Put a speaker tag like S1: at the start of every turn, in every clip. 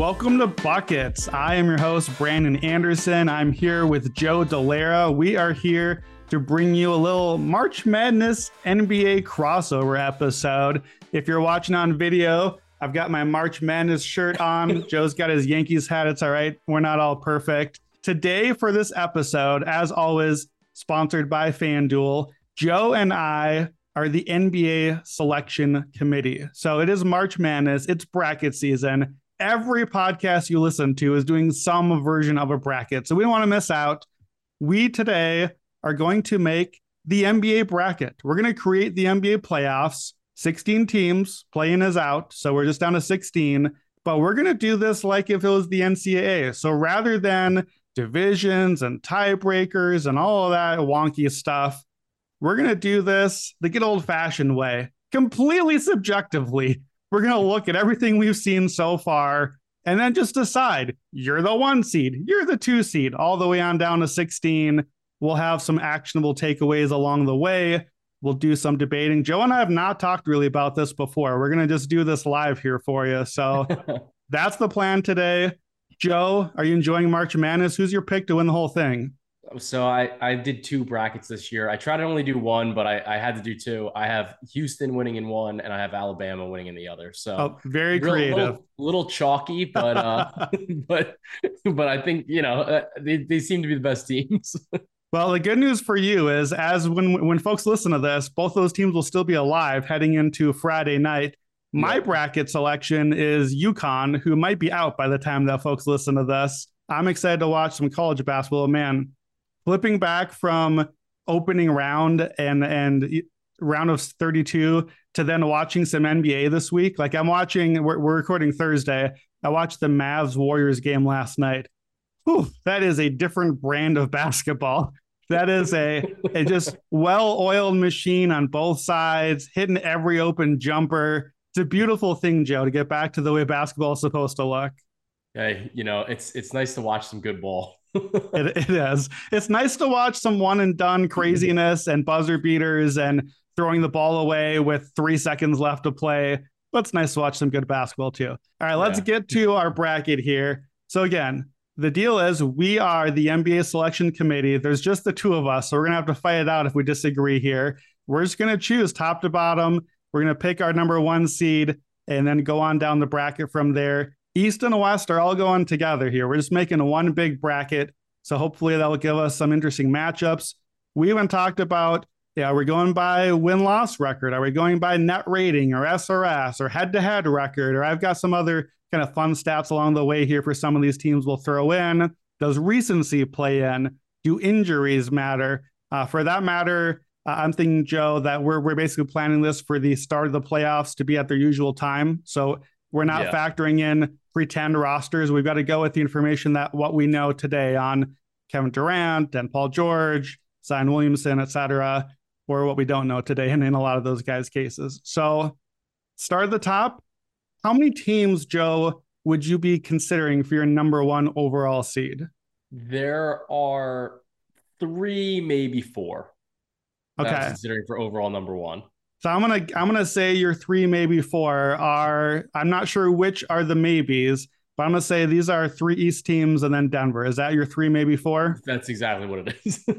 S1: Welcome to Buckets. I am your host, Brandon Anderson. I'm here with Joe Dellera. We are here to bring you a little March Madness NBA crossover episode. If you're watching on video, I've got my March Madness shirt on. Joe's got his Yankees hat. It's all right. We're not all perfect. Today, for this episode, as always, sponsored by FanDuel, Joe and I are the NBA selection committee. So it is March Madness, it's bracket season every podcast you listen to is doing some version of a bracket. So we don't want to miss out. We today are going to make the NBA bracket. We're going to create the NBA playoffs. 16 teams playing is out. So we're just down to 16. But we're going to do this like if it was the NCAA. So rather than divisions and tiebreakers and all of that wonky stuff, we're going to do this the good old fashioned way, completely subjectively we're going to look at everything we've seen so far and then just decide you're the one seed, you're the two seed, all the way on down to 16. We'll have some actionable takeaways along the way. We'll do some debating. Joe and I have not talked really about this before. We're going to just do this live here for you. So that's the plan today. Joe, are you enjoying March Madness? Who's your pick to win the whole thing?
S2: So I, I did two brackets this year. I tried to only do one, but I, I had to do two. I have Houston winning in one, and I have Alabama winning in the other. So
S1: Oh, very
S2: real-
S1: creative.
S2: little, little chalky, but uh, but but I think you know uh, they, they seem to be the best teams.
S1: Well, the good news for you is, as when when folks listen to this, both those teams will still be alive heading into Friday night. My
S2: Yeah.
S1: bracket selection is UConn, who might be out by the time that folks listen to this. I'm excited to watch some college basketball. Man, flipping back from opening round and and round of 32 to then watching some NBA this week. Like I'm watching, we're, we're recording Thursday. I watched the Mavs Warriors game last night. Whew, that is a different brand of basketball. That is a, a just well-oiled machine on both sides, hitting every open jumper. It's a beautiful thing, Joe, to get back to the way basketball is supposed to look.
S2: hey, you know it's it's nice to watch some good ball.
S1: It, it is. It's nice to watch some one and done craziness and buzzer beaters and throwing the ball away with three seconds left to play. But it's nice to watch some good basketball too. All right, let's
S2: Yeah.
S1: get to our bracket here. So again, the deal is we are the NBA selection committee. There's just the two of us, so we're gonna have to fight it out if we disagree here. We're just gonna choose top to bottom. We're gonna pick our number one seed and then go on down the bracket from there. East and West are all going together here. We're just making one big bracket. So hopefully that will give us some interesting matchups. We even talked about, yeah, are we going by win loss record? Are we going by net rating or SRS or head to head record? Or I've got some other kind of fun stats along the way here for some of these teams we'll throw in. Does recency play in? Do injuries matter? Uh, for that matter, uh, I'm thinking, Joe, that we're, we're basically planning this for the start of the playoffs to be at their usual time. So we're not
S2: Yeah.
S1: factoring in pretend rosters. We've got to go with the information that what we know today on Kevin Durant and Paul George, Zion Williamson, etc., or what we don't know today And in a lot of those guys' cases. So start at the top. How many teams, Joe, would you be considering for your number one overall seed?
S2: There are three, maybe four.
S1: Okay.
S2: considering for overall number one.
S1: So I'm gonna I'm gonna say your three, maybe four are I'm not sure which are the maybes, but I'm gonna say these are three East teams and then Denver. Is that your three, maybe four?
S2: That's exactly what it is.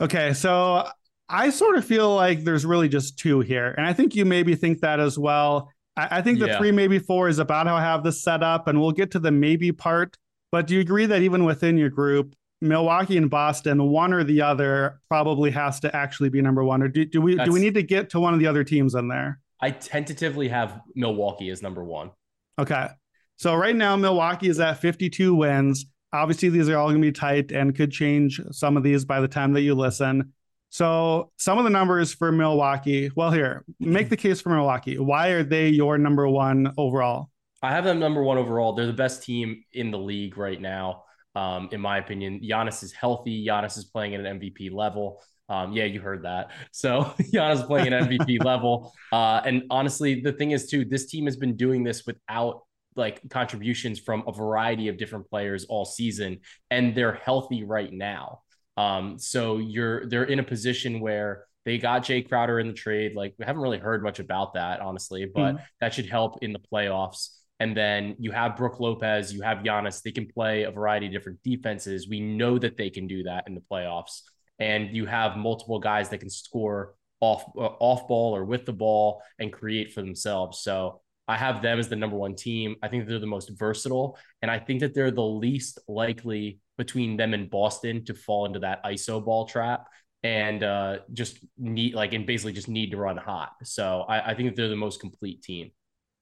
S1: Okay, so I sort of feel like there's really just two here, and I think you maybe think that as well. I, I think the
S2: Yeah.
S1: three, maybe four is about how I have this set up, and we'll get to the maybe part. But do you agree that even within your group, Milwaukee and Boston, one or the other probably has to actually be number one, or do, do we do we need to get to one of the other teams in there?
S2: I tentatively have Milwaukee as number one.
S1: Okay. So right now, Milwaukee is at 52 wins. Obviously, these are all going to be tight and could change some of these by the time that you listen. So some of the numbers for Milwaukee. Well, here, make the case for Milwaukee. Why are they your number one overall?
S2: I have them number one overall. They're the best team in the league right now, um, in my opinion. Giannis is healthy. Giannis is playing at an MVP level. Um, yeah, you heard that. So Giannis is playing at MVP level. Uh, and honestly, the thing is too, this team has been doing this without like contributions from a variety of different players all season, and they're healthy right now. Um, so you're they're in a position where they got Jae Crowder in the trade. Like we haven't really heard much about that, honestly, but that should help in the playoffs. And then you have Brook Lopez, you have Giannis. They can play a variety of different defenses. We know that they can do that in the playoffs. And you have multiple guys that can score off uh, off ball or with the ball and create for themselves. So I have them as the number one team. I think they're the most versatile, and I think that they're the least likely between them and Boston to fall into that ISO ball trap and uh, just need like and basically just need to run hot. So I, I think that they're the most complete team.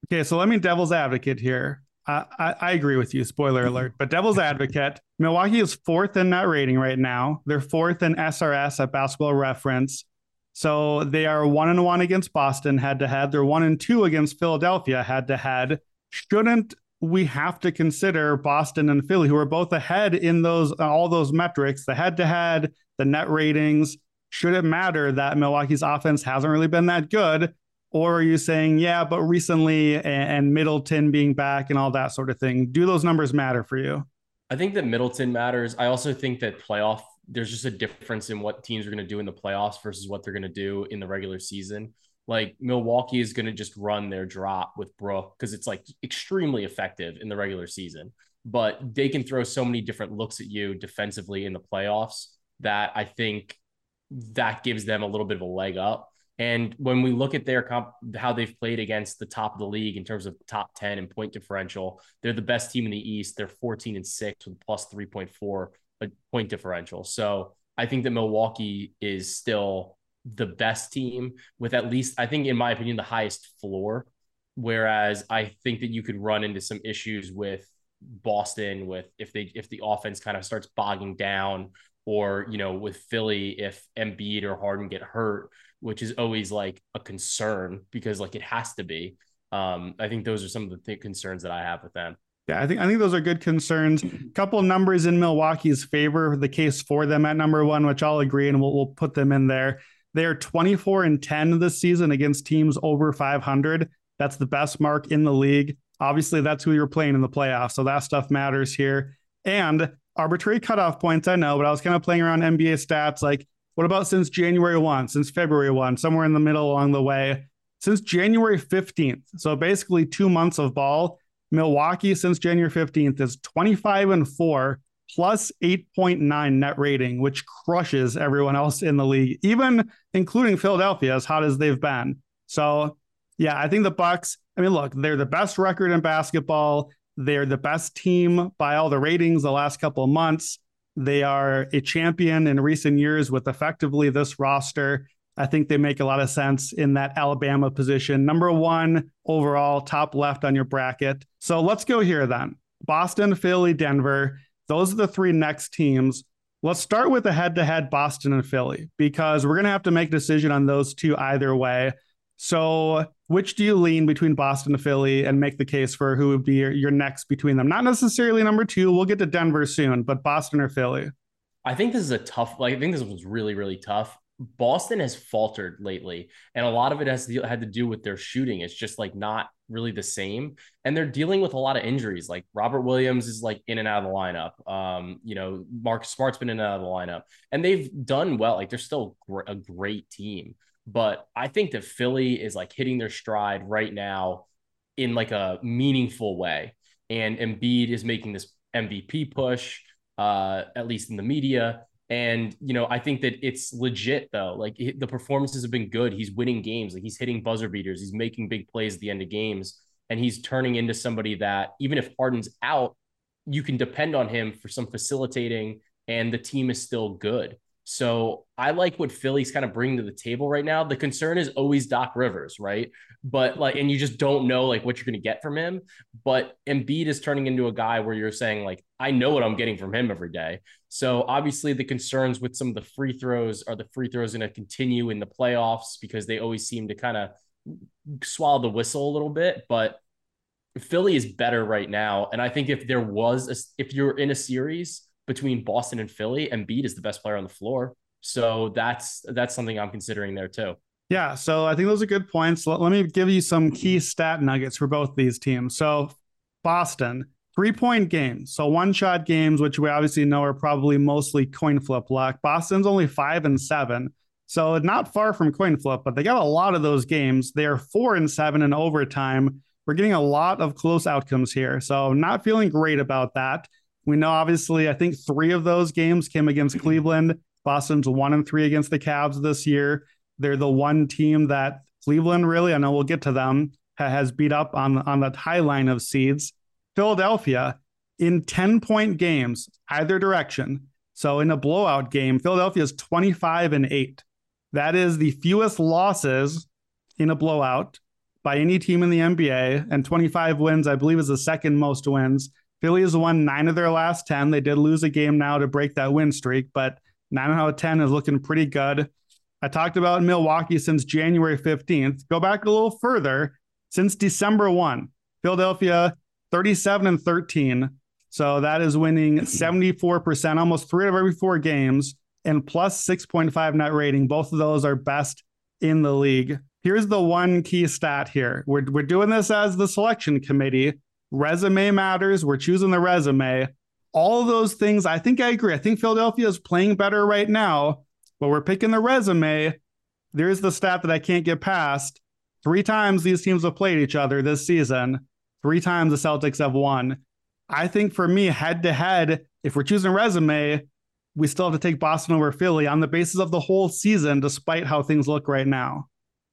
S1: Okay, so let me devil's advocate here. I, I, I agree with you. Spoiler alert. But devil's advocate, Milwaukee is fourth in net rating right now. They're fourth in SRS at Basketball Reference. So they are one and one against Boston head to head. They're one and two against Philadelphia head to head. Shouldn't we have to consider Boston and Philly, who are both ahead in those all those metrics, the head to head, the net ratings? Should it matter that Milwaukee's offense hasn't really been that good? Or are you saying, yeah, but recently and, Middleton being back and all that sort of thing? Do those numbers matter for you?
S2: I think that Middleton matters. I also think that playoff, there's just a difference in what teams are going to do in the playoffs versus what they're going to do in the regular season. Like Milwaukee is going to just run their drop with Brook because it's like extremely effective in the regular season. But they can throw so many different looks at you defensively in the playoffs that I think that gives them a little bit of a leg up. And when we look at their comp, how they've played against the top of the league in terms of top 10 and point differential, they're the best team in the East. They're 14 and 6 with plus 3.4 a point differential. So I think that Milwaukee is still the best team with at least, I think, in my opinion, the highest floor. Whereas I think that you could run into some issues with Boston with if they if the offense kind of starts bogging down or you know with Philly if Embiid or Harden get hurt, which is always like a concern because like it has to be. Um, I think those are some of the th- concerns that I have with them.
S1: Yeah, I think I think those are good concerns. A couple numbers in Milwaukee's favor, the case for them at number one, which I'll agree, and we'll, we'll put them in there. They are 24 and 10 this season against teams over 500. That's the best mark in the league. Obviously, that's who you're playing in the playoffs, so that stuff matters here. And arbitrary cutoff points, I know, but I was kind of playing around NBA stats. Like, what about since January 1, since February 1, somewhere in the middle along the way? Since January 15th, so basically two months of ball, Milwaukee since January 15th is 25 and 4 plus 8.9 net rating, which crushes everyone else in the league, even including Philadelphia, as hot as they've been. So, yeah, I think the Bucks, I mean, look, they're the best record in basketball. They're the best team by all the ratings the last couple of months. They are a champion in recent years with effectively this roster. I think they make a lot of sense in that Alabama position. Number one overall, top left on your bracket. So let's go here then. Boston, Philly, Denver. Those are the three next teams. Let's start with the head to head Boston and Philly because we're going to have to make a decision on those two either way. So, which do you lean between Boston and Philly and make the case for who would be your, your next between them? Not necessarily number two. We'll get to Denver soon, but Boston or Philly?
S2: I think this is a tough. Like I think this was really really tough. Boston has faltered lately, and a lot of it has had to do with their shooting. It's just like not really the same, and they're dealing with a lot of injuries. Like Robert Williams is like in and out of the lineup. Um, you know, Mark Smart's been in and out of the lineup, and they've done well. Like they're still a great team, but I think that Philly is like hitting their stride right now in like a meaningful way, and Embiid is making this MVP push, uh, at least in the media and, you know, I think that it's legit though. Like the performances have been good. He's winning games. Like he's hitting buzzer beaters. He's making big plays at the end of games. And he's turning into somebody that even if Harden's out, you can depend on him for some facilitating and the team is still good. So I like what Philly's kind of bringing to the table right now. The concern is always Doc Rivers, right? But like, and you just don't know like what you're going to get from him. But Embiid is turning into a guy where you're saying like, I know what I'm getting from him every day. So obviously the concerns with some of the free throws are the free throws going to continue in the playoffs because they always seem to kind of swallow the whistle a little bit. But Philly is better right now, and I think if there was a, if you're in a series between Boston and Philly, Embiid is the best player on the floor. So that's that's something I'm considering there too.
S1: Yeah, so I think those are good points. Let, let me give you some key stat nuggets for both these teams. So Boston, three point games. So one shot games, which we obviously know are probably mostly coin flip luck. Boston's only five and seven. So not far from coin flip, but they got a lot of those games. They are four and seven in overtime. We're getting a lot of close outcomes here. So not feeling great about that. We know obviously, I think three of those games came against Cleveland. Boston's one and three against the Cavs this year. They're the one team that Cleveland really, I know we'll get to them, has beat up on on that high line of seeds. Philadelphia in 10 point games, either direction. So in a blowout game, Philadelphia is 25 and 8. That is the fewest losses in a blowout by any team in the NBA. And 25 wins, I believe, is the second most wins Philly has won nine of their last 10. They did lose a game now to break that win streak, but nine out of 10 is looking pretty good. I talked about Milwaukee since January 15th. Go back a little further. Since December 1, Philadelphia 37 and 13. So that is winning 74%, almost three out of every four games, and plus 6.5 net rating. Both of those are best in the league. Here's the one key stat here. We're, we're doing this as the selection committee resume matters. We're choosing the resume. All those things, I think I agree. I think Philadelphia is playing better right now, but we're picking the resume. There's the stat that I can't get past. Three times these teams have played each other this season. Three times the Celtics have won. I think for me, head to head, if we're choosing resume, we still have to take Boston over Philly on the basis of the whole season, despite how things look right now.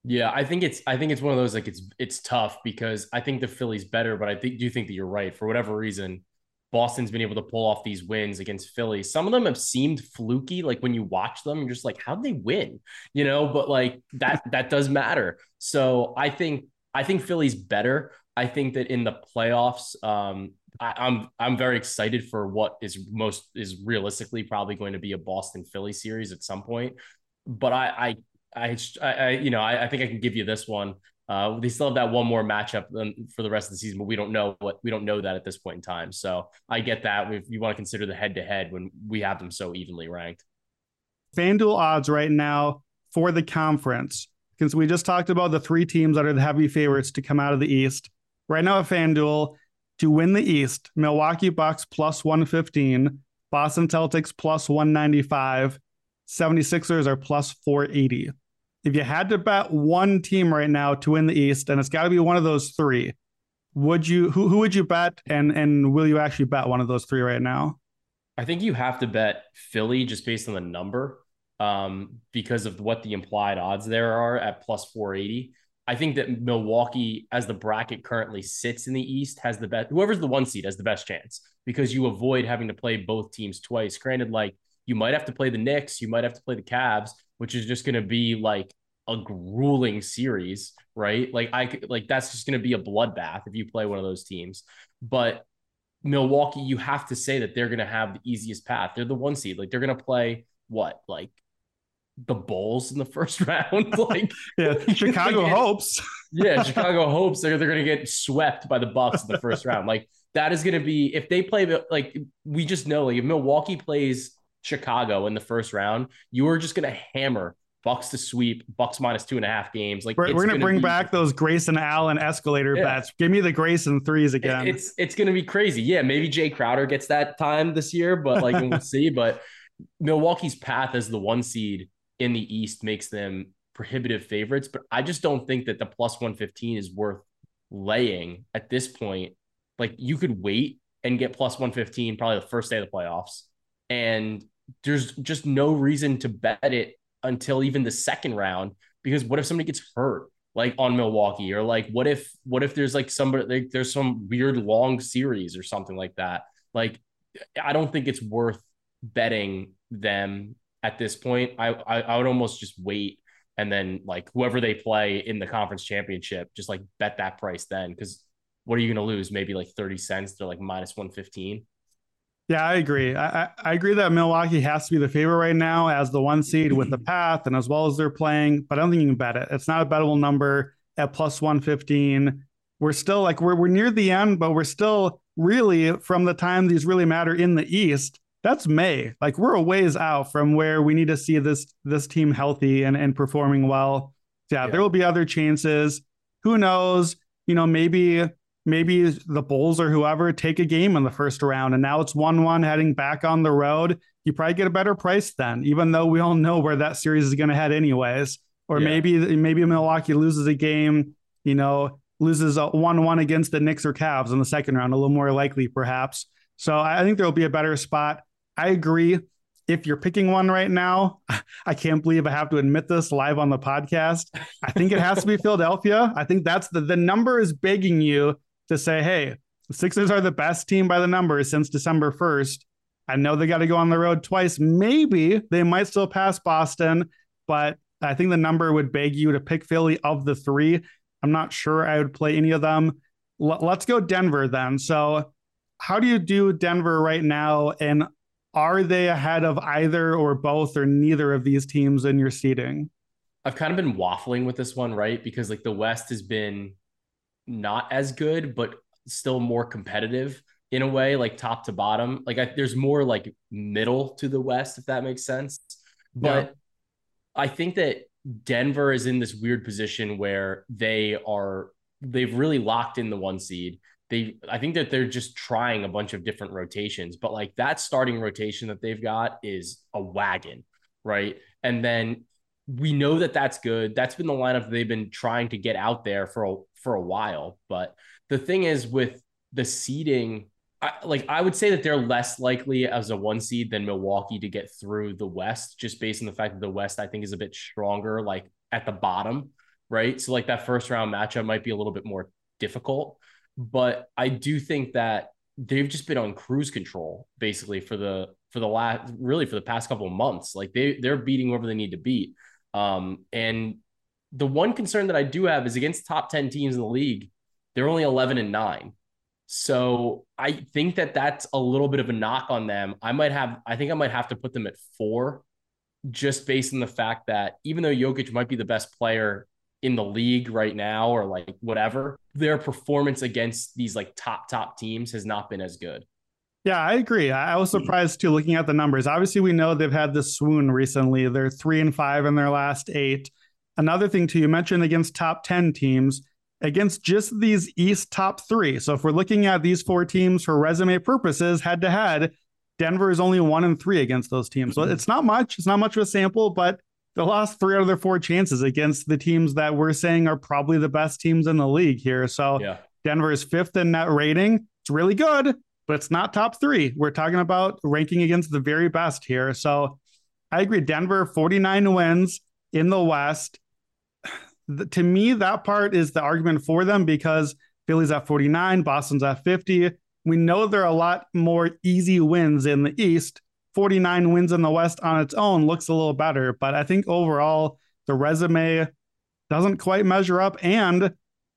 S2: Yeah, I think it's I think it's one of those like it's it's tough because I think the Philly's better, but I think do you think that you're right. For whatever reason, Boston's been able to pull off these wins against Philly. Some of them have seemed fluky. Like when you watch them, you're just like, how'd they win? You know, but like that that does matter. So I think I think Philly's better. I think that in the playoffs, um, I, I'm I'm very excited for what is most is realistically probably going to be a Boston Philly series at some point. But I, I I, I, you know, I, I, think I can give you this one. Uh, they still have that one more matchup for the rest of the season, but we don't know what we don't know that at this point in time. So I get that. we you want to consider the head to head when we have them so evenly ranked.
S1: FanDuel odds right now for the conference, because we just talked about the three teams that are the heavy favorites to come out of the East. Right now at FanDuel, to win the East, Milwaukee Bucks plus 115, Boston Celtics plus 195, 76ers are plus 480. If you had to bet one team right now to win the East, and it's got to be one of those three, would you who who would you bet and and will you actually bet one of those three right now?
S2: I think you have to bet Philly just based on the number um, because of what the implied odds there are at plus 480. I think that Milwaukee, as the bracket currently sits in the East, has the best. Whoever's the one seed has the best chance because you avoid having to play both teams twice. Granted, like you might have to play the Knicks, you might have to play the Cavs, which is just going to be like a grueling series, right? Like I like that's just going to be a bloodbath if you play one of those teams. But Milwaukee, you have to say that they're going to have the easiest path. They're the one seed. Like they're going to play what? Like the Bulls in the first round. like
S1: yeah, Chicago hopes.
S2: yeah, Chicago hopes they're they're going to get swept by the Bucks in the first round. Like that is going to be if they play like we just know like if Milwaukee plays Chicago in the first round, you are just going to hammer Bucks to sweep, Bucks minus two and a half games. Like
S1: we're, we're gonna, bring be, back those Grayson Allen escalator yeah. bets. Give me the Grayson threes again.
S2: It's it's gonna be crazy. Yeah, maybe Jae Crowder gets that time this year, but like we'll see. But Milwaukee's path as the one seed in the East makes them prohibitive favorites. But I just don't think that the plus one fifteen is worth laying at this point. Like you could wait and get plus one fifteen probably the first day of the playoffs, and there's just no reason to bet it until even the second round because what if somebody gets hurt like on Milwaukee? Or like what if what if there's like somebody like there's some weird long series or something like that? Like I don't think it's worth betting them at this point. I I, I would almost just wait and then like whoever they play in the conference championship just like bet that price then because what are you going to lose? Maybe like 30 cents they're like minus 115
S1: yeah, I agree. I, I agree that Milwaukee has to be the favorite right now as the one seed with the path and as well as they're playing, but I don't think you can bet it. It's not a bettable number at plus 115. We're still like we're we're near the end, but we're still really from the time these really matter in the East. That's May. Like we're a ways out from where we need to see this this team healthy and, and performing well. Yeah, yeah, there will be other chances. Who knows? You know, maybe maybe the Bulls or whoever take a game in the first round, and now it's one-one heading back on the road. You probably get a better price then, even though we all know where that series is going to head anyways. Or yeah. maybe maybe Milwaukee loses a game, you know, loses a one-one against the Knicks or Cavs in the second round, a little more likely perhaps. So I think there will be a better spot. I agree. If you're picking one right now, I can't believe I have to admit this live on the podcast. I think it has to be Philadelphia. I think that's the the number is begging you to say, hey, the Sixers are the best team by the numbers since December 1st. I know they got to go on the road twice. Maybe they might still pass Boston, but I think the number would beg you to pick Philly of the three. I'm not sure I would play any of them. L- let's go Denver then. So, how do you do Denver right now? And are they ahead of either or both or neither of these teams in your seating?
S2: I've kind of been waffling with this one, right? Because like the West has been not as good, but still more competitive in a way, like top to bottom. Like I, there's more like middle to the West, if that makes sense. But yeah. I think that Denver is in this weird position where they are they've really locked in the one seed. They I think that they're just trying a bunch of different rotations, but like that starting rotation that they've got is a wagon, right? And then we know that that's good. That's been the lineup they've been trying to get out there for a, for a while. But the thing is, with the seeding, I, like I would say that they're less likely as a one seed than Milwaukee to get through the West, just based on the fact that the West I think is a bit stronger, like at the bottom, right? So like that first round matchup might be a little bit more difficult. But I do think that they've just been on cruise control basically for the for the last really for the past couple months. Like they they're beating whoever they need to beat. Um, and the one concern that I do have is against top 10 teams in the league, they're only 11 and 9. So I think that that's a little bit of a knock on them. I might have, I think I might have to put them at four just based on the fact that even though Jokic might be the best player in the league right now or like whatever, their performance against these like top, top teams has not been as good.
S1: Yeah, I agree. I was hmm. surprised too looking at the numbers. Obviously, we know they've had this swoon recently. They're three and five in their last eight. Another thing too, you mentioned against top 10 teams, against just these East top three. So if we're looking at these four teams for resume purposes, head to head, Denver is only one and three against those teams. So hmm. it's not much. It's not much of a sample, but they lost three out of their four chances against the teams that we're saying are probably the best teams in the league here. So yeah. Denver is fifth in net rating. It's really good but it's not top three. We're talking about ranking against the very best here. So I agree. Denver, 49 wins in the West. The, to me, that part is the argument for them because Philly's at 49, Boston's at 50. We know there are a lot more easy wins in the East. 49 wins in the West on its own looks a little better, but I think overall the resume doesn't quite measure up. And,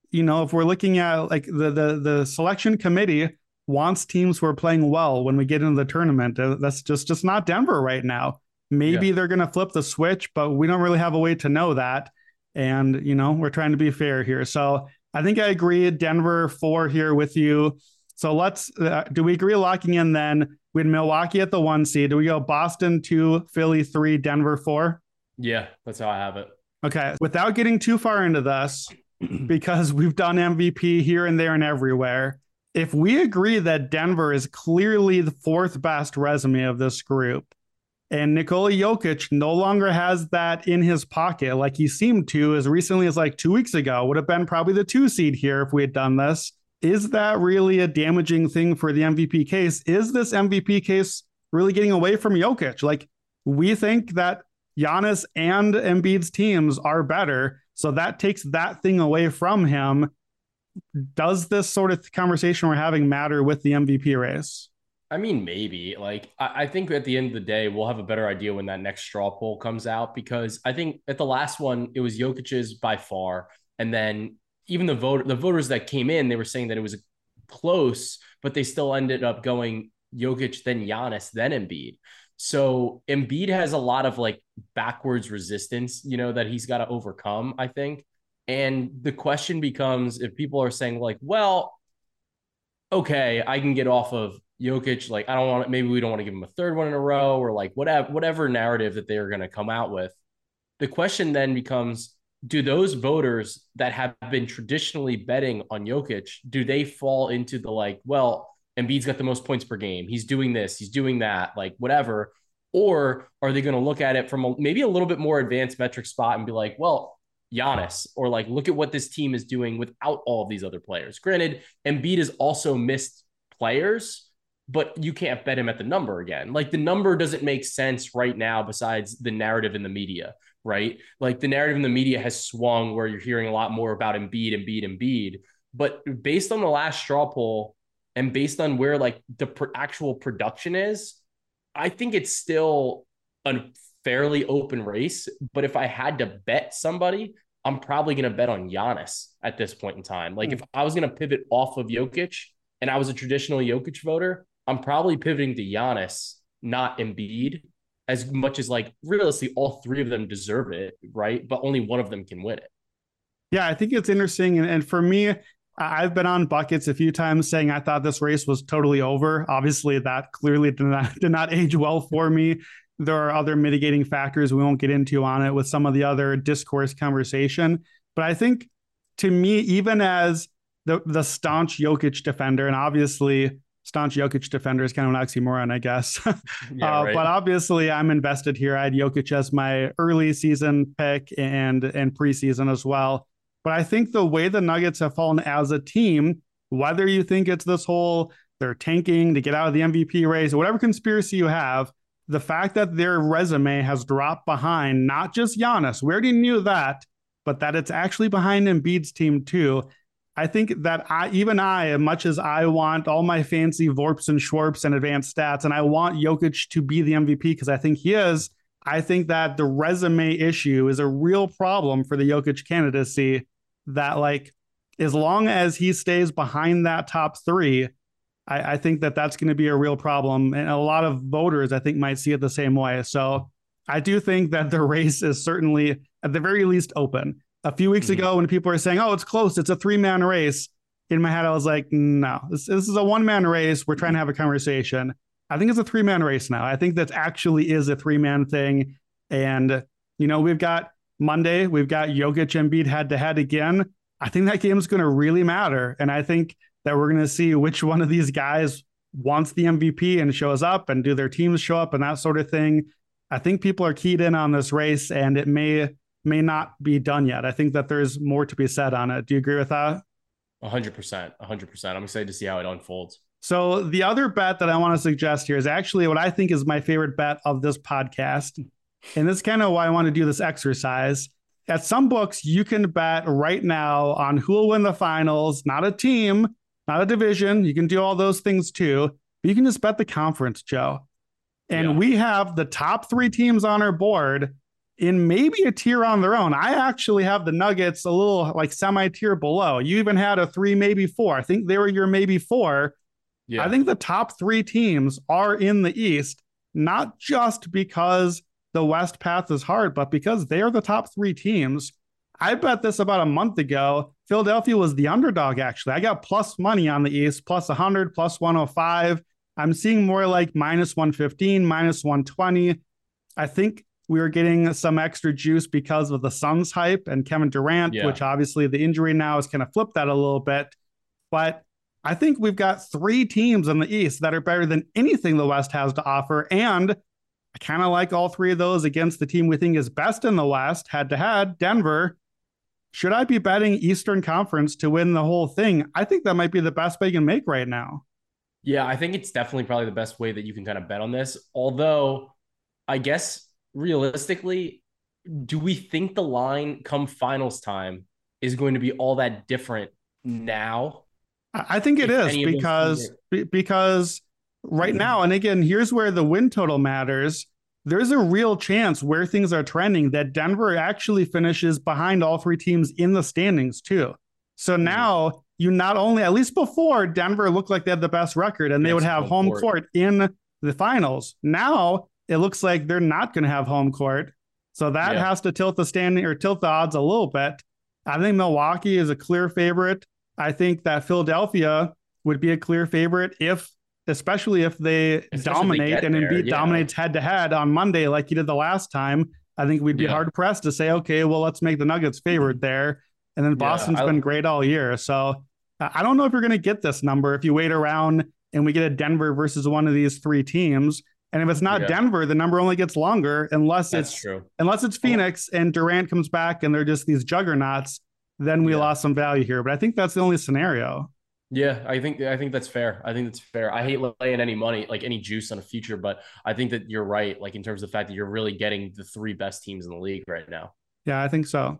S1: you know, if we're looking at like the the the selection committee, wants teams who are playing well when we get into the tournament. Uh, that's just just not Denver right now. Maybe yeah. they're going to flip the switch, but we don't really have a way to know that. And you know, we're trying to be fair here. So I think I agree. Denver four here with you. So let's uh, do we agree locking in then? We had Milwaukee at the one seed. Do we go Boston two, Philly three, Denver four?
S2: Yeah, that's how I have it.
S1: Okay. Without getting too far into this, because we've done MVP here and there and everywhere. If we agree that Denver is clearly the fourth best resume of this group, and Nikola Jokic no longer has that in his pocket like he seemed to as recently as like two weeks ago, would have been probably the two seed here if we had done this. Is that really a damaging thing for the MVP case? Is this MVP case really getting away from Jokic? Like, we think that Giannis and Embiid's teams are better. So that takes that thing away from him. Does this sort of conversation we're having matter with the MVP race?
S2: I mean, maybe. Like, I, I, think at the end of the day, we'll have a better idea when that next straw poll comes out because I think at the last one, it was Jokic's by far. And then even the vote, the voters that came in, they were saying that it was close, but they still ended up going Jokic, then Giannis, then Embiid. So Embiid has a lot of like backwards resistance, you know, that he's got to overcome, I think. And the question becomes if people are saying, like, well, okay, I can get off of Jokic, like, I don't want maybe we don't want to give him a third one in a row or like whatever, whatever narrative that they're going to come out with. The question then becomes do those voters that have been traditionally betting on Jokic, do they fall into the like, well, Embiid's got the most points per game. He's doing this, he's doing that, like whatever. Or are they going to look at it from a, maybe a little bit more advanced metric spot and be like, well, Giannis, or like, look at what this team is doing without all of these other players. Granted, Embiid has also missed players, but you can't bet him at the number again. Like the number doesn't make sense right now, besides the narrative in the media, right? Like the narrative in the media has swung where you're hearing a lot more about Embiid, Embiid, Embiid. But based on the last straw poll and based on where like the pr- actual production is, I think it's still a fairly open race. But if I had to bet somebody, I'm probably going to bet on Giannis at this point in time. Like mm. if I was going to pivot off of Jokic and I was a traditional Jokic voter, I'm probably pivoting to Giannis, not Embiid, as much as like realistically all three of them deserve it, right? But only one of them can win it.
S1: Yeah, I think it's interesting. And, and for me, I've been on buckets a few times saying I thought this race was totally over. Obviously, that clearly did not, did not age well for me. There are other mitigating factors we won't get into on it with some of the other discourse conversation. But I think to me, even as the the staunch Jokic defender, and obviously staunch Jokic defender is kind of an oxymoron, I guess. yeah, uh, right. But obviously, I'm invested here. I had Jokic as my early season pick and and preseason as well. But I think the way the Nuggets have fallen as a team, whether you think it's this whole they're tanking to get out of the MVP race, or whatever conspiracy you have, the fact that their resume has dropped behind not just Giannis, we already knew that, but that it's actually behind Embiid's team too. I think that I, even I, as much as I want all my fancy Vorps and Schwarps and advanced stats, and I want Jokic to be the MVP because I think he is, I think that the resume issue is a real problem for the Jokic candidacy that like as long as he stays behind that top three, I, I think that that's going to be a real problem. And a lot of voters, I think, might see it the same way. So I do think that the race is certainly, at the very least, open. A few weeks mm-hmm. ago, when people were saying, oh, it's close, it's a three man race, in my head, I was like, no, this, this is a one man race. We're trying to have a conversation. I think it's a three man race now. I think that actually is a three man thing. And, you know, we've got Monday. We've got Jokic Embiid head to head again. I think that game's going to really matter. And I think that we're going to see which one of these guys wants the MVP and shows up and do their teams show up and that sort of thing. I think people are keyed in on this race and it may may not be done yet. I think that there's more to be said on it. Do you agree with that?
S2: 100%. 100%. I'm excited to see how it unfolds.
S1: So, the other bet that I want to suggest here is actually what I think is my favorite bet of this podcast. And this is kind of why I want to do this exercise. At some books, you can bet right now on who will win the finals, not a team, not a division. You can do all those things too, but you can just bet the conference, Joe. And yeah. we have the top three teams on our board in maybe a tier on their own. I actually have the Nuggets a little like semi tier below. You even had a three, maybe four. I think they were your maybe four. Yeah. I think the top three teams are in the East, not just because the West path is hard, but because they are the top three teams, I bet this about a month ago. Philadelphia was the underdog, actually. I got plus money on the East, plus 100, plus 105. I'm seeing more like minus 115, minus 120. I think we were getting some extra juice because of the Suns hype and Kevin Durant,
S2: Yeah.
S1: which obviously the injury now has kind of flipped that a little bit. But I think we've got three teams in the East that are better than anything the West has to offer. And I kind of like all three of those against the team we think is best in the West, head to head, Denver. Should I be betting Eastern Conference to win the whole thing? I think that might be the best bet you can make right now.
S2: Yeah, I think it's definitely probably the best way that you can kind of bet on this. Although, I guess realistically, do we think the line come finals time is going to be all that different now?
S1: I think it is
S2: any of those
S1: because because right mm-hmm. now, and again, here's where the win total matters. There's a real chance where things are trending that Denver actually finishes behind all three teams in the standings too. So
S2: Mm-hmm.
S1: now you not only, at least before, Denver looked like they had the best record and they
S2: Yes,
S1: would have
S2: home
S1: home
S2: court.
S1: court in the finals. Now it looks like they're not going to have home court. So that
S2: Yeah.
S1: has to tilt the standing or tilt the odds a little bit. I think Milwaukee is a clear favorite. I think that Philadelphia would be a clear favorite if, especially if they
S2: if they
S1: dominate and
S2: there,
S1: Embiid
S2: yeah.
S1: dominates head to head on Monday like he did the last time. I think we'd be
S2: Yeah.
S1: hard pressed to say, okay, well, let's make the Nuggets favored there. And then
S2: Yeah,
S1: Boston's
S2: I-
S1: been great all year. So I don't know if you're going to get this number if you wait around and we get a Denver versus one of these three teams. And if it's not
S2: Yeah.
S1: Denver, the number only gets longer unless
S2: That's
S1: it's
S2: true.
S1: unless it's Phoenix and Durant comes back and they're just these juggernauts, then we
S2: Yeah.
S1: lost some value here. But I think that's the only scenario.
S2: Yeah, I think I think that's fair. I think that's fair. I hate laying any money, like any juice on a future, but I think that you're right. Like in terms of the fact that you're really getting the three best teams in the league right now.
S1: Yeah, I think so.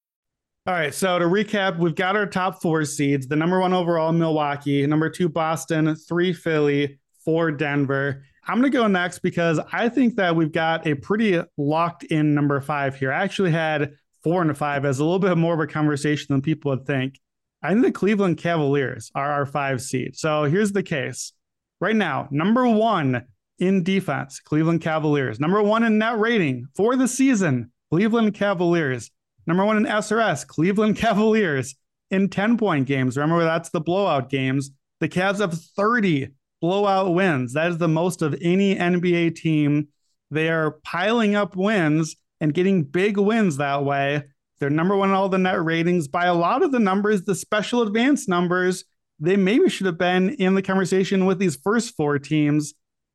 S1: All right. So to recap, we've got our top four seeds. The number one overall, Milwaukee. Number two, Boston. Three, Philly. Four, Denver. I'm going to go next because I think that we've got a pretty locked in number five here. I actually had four and a five as a little bit more of a conversation than people would think. I think the Cleveland Cavaliers are our five seed. So here's the case. Right now, number one in defense, Cleveland Cavaliers. Number one in net rating for the season, Cleveland Cavaliers. Number one in SRS, Cleveland Cavaliers in 10 point games. Remember, that's the blowout games. The Cavs have 30 blowout wins. That is the most of any NBA team. They are piling up wins and getting big wins that way. They're number one in all the net ratings by a lot of the numbers, the special advanced numbers. They maybe should have been in the conversation with these first four teams.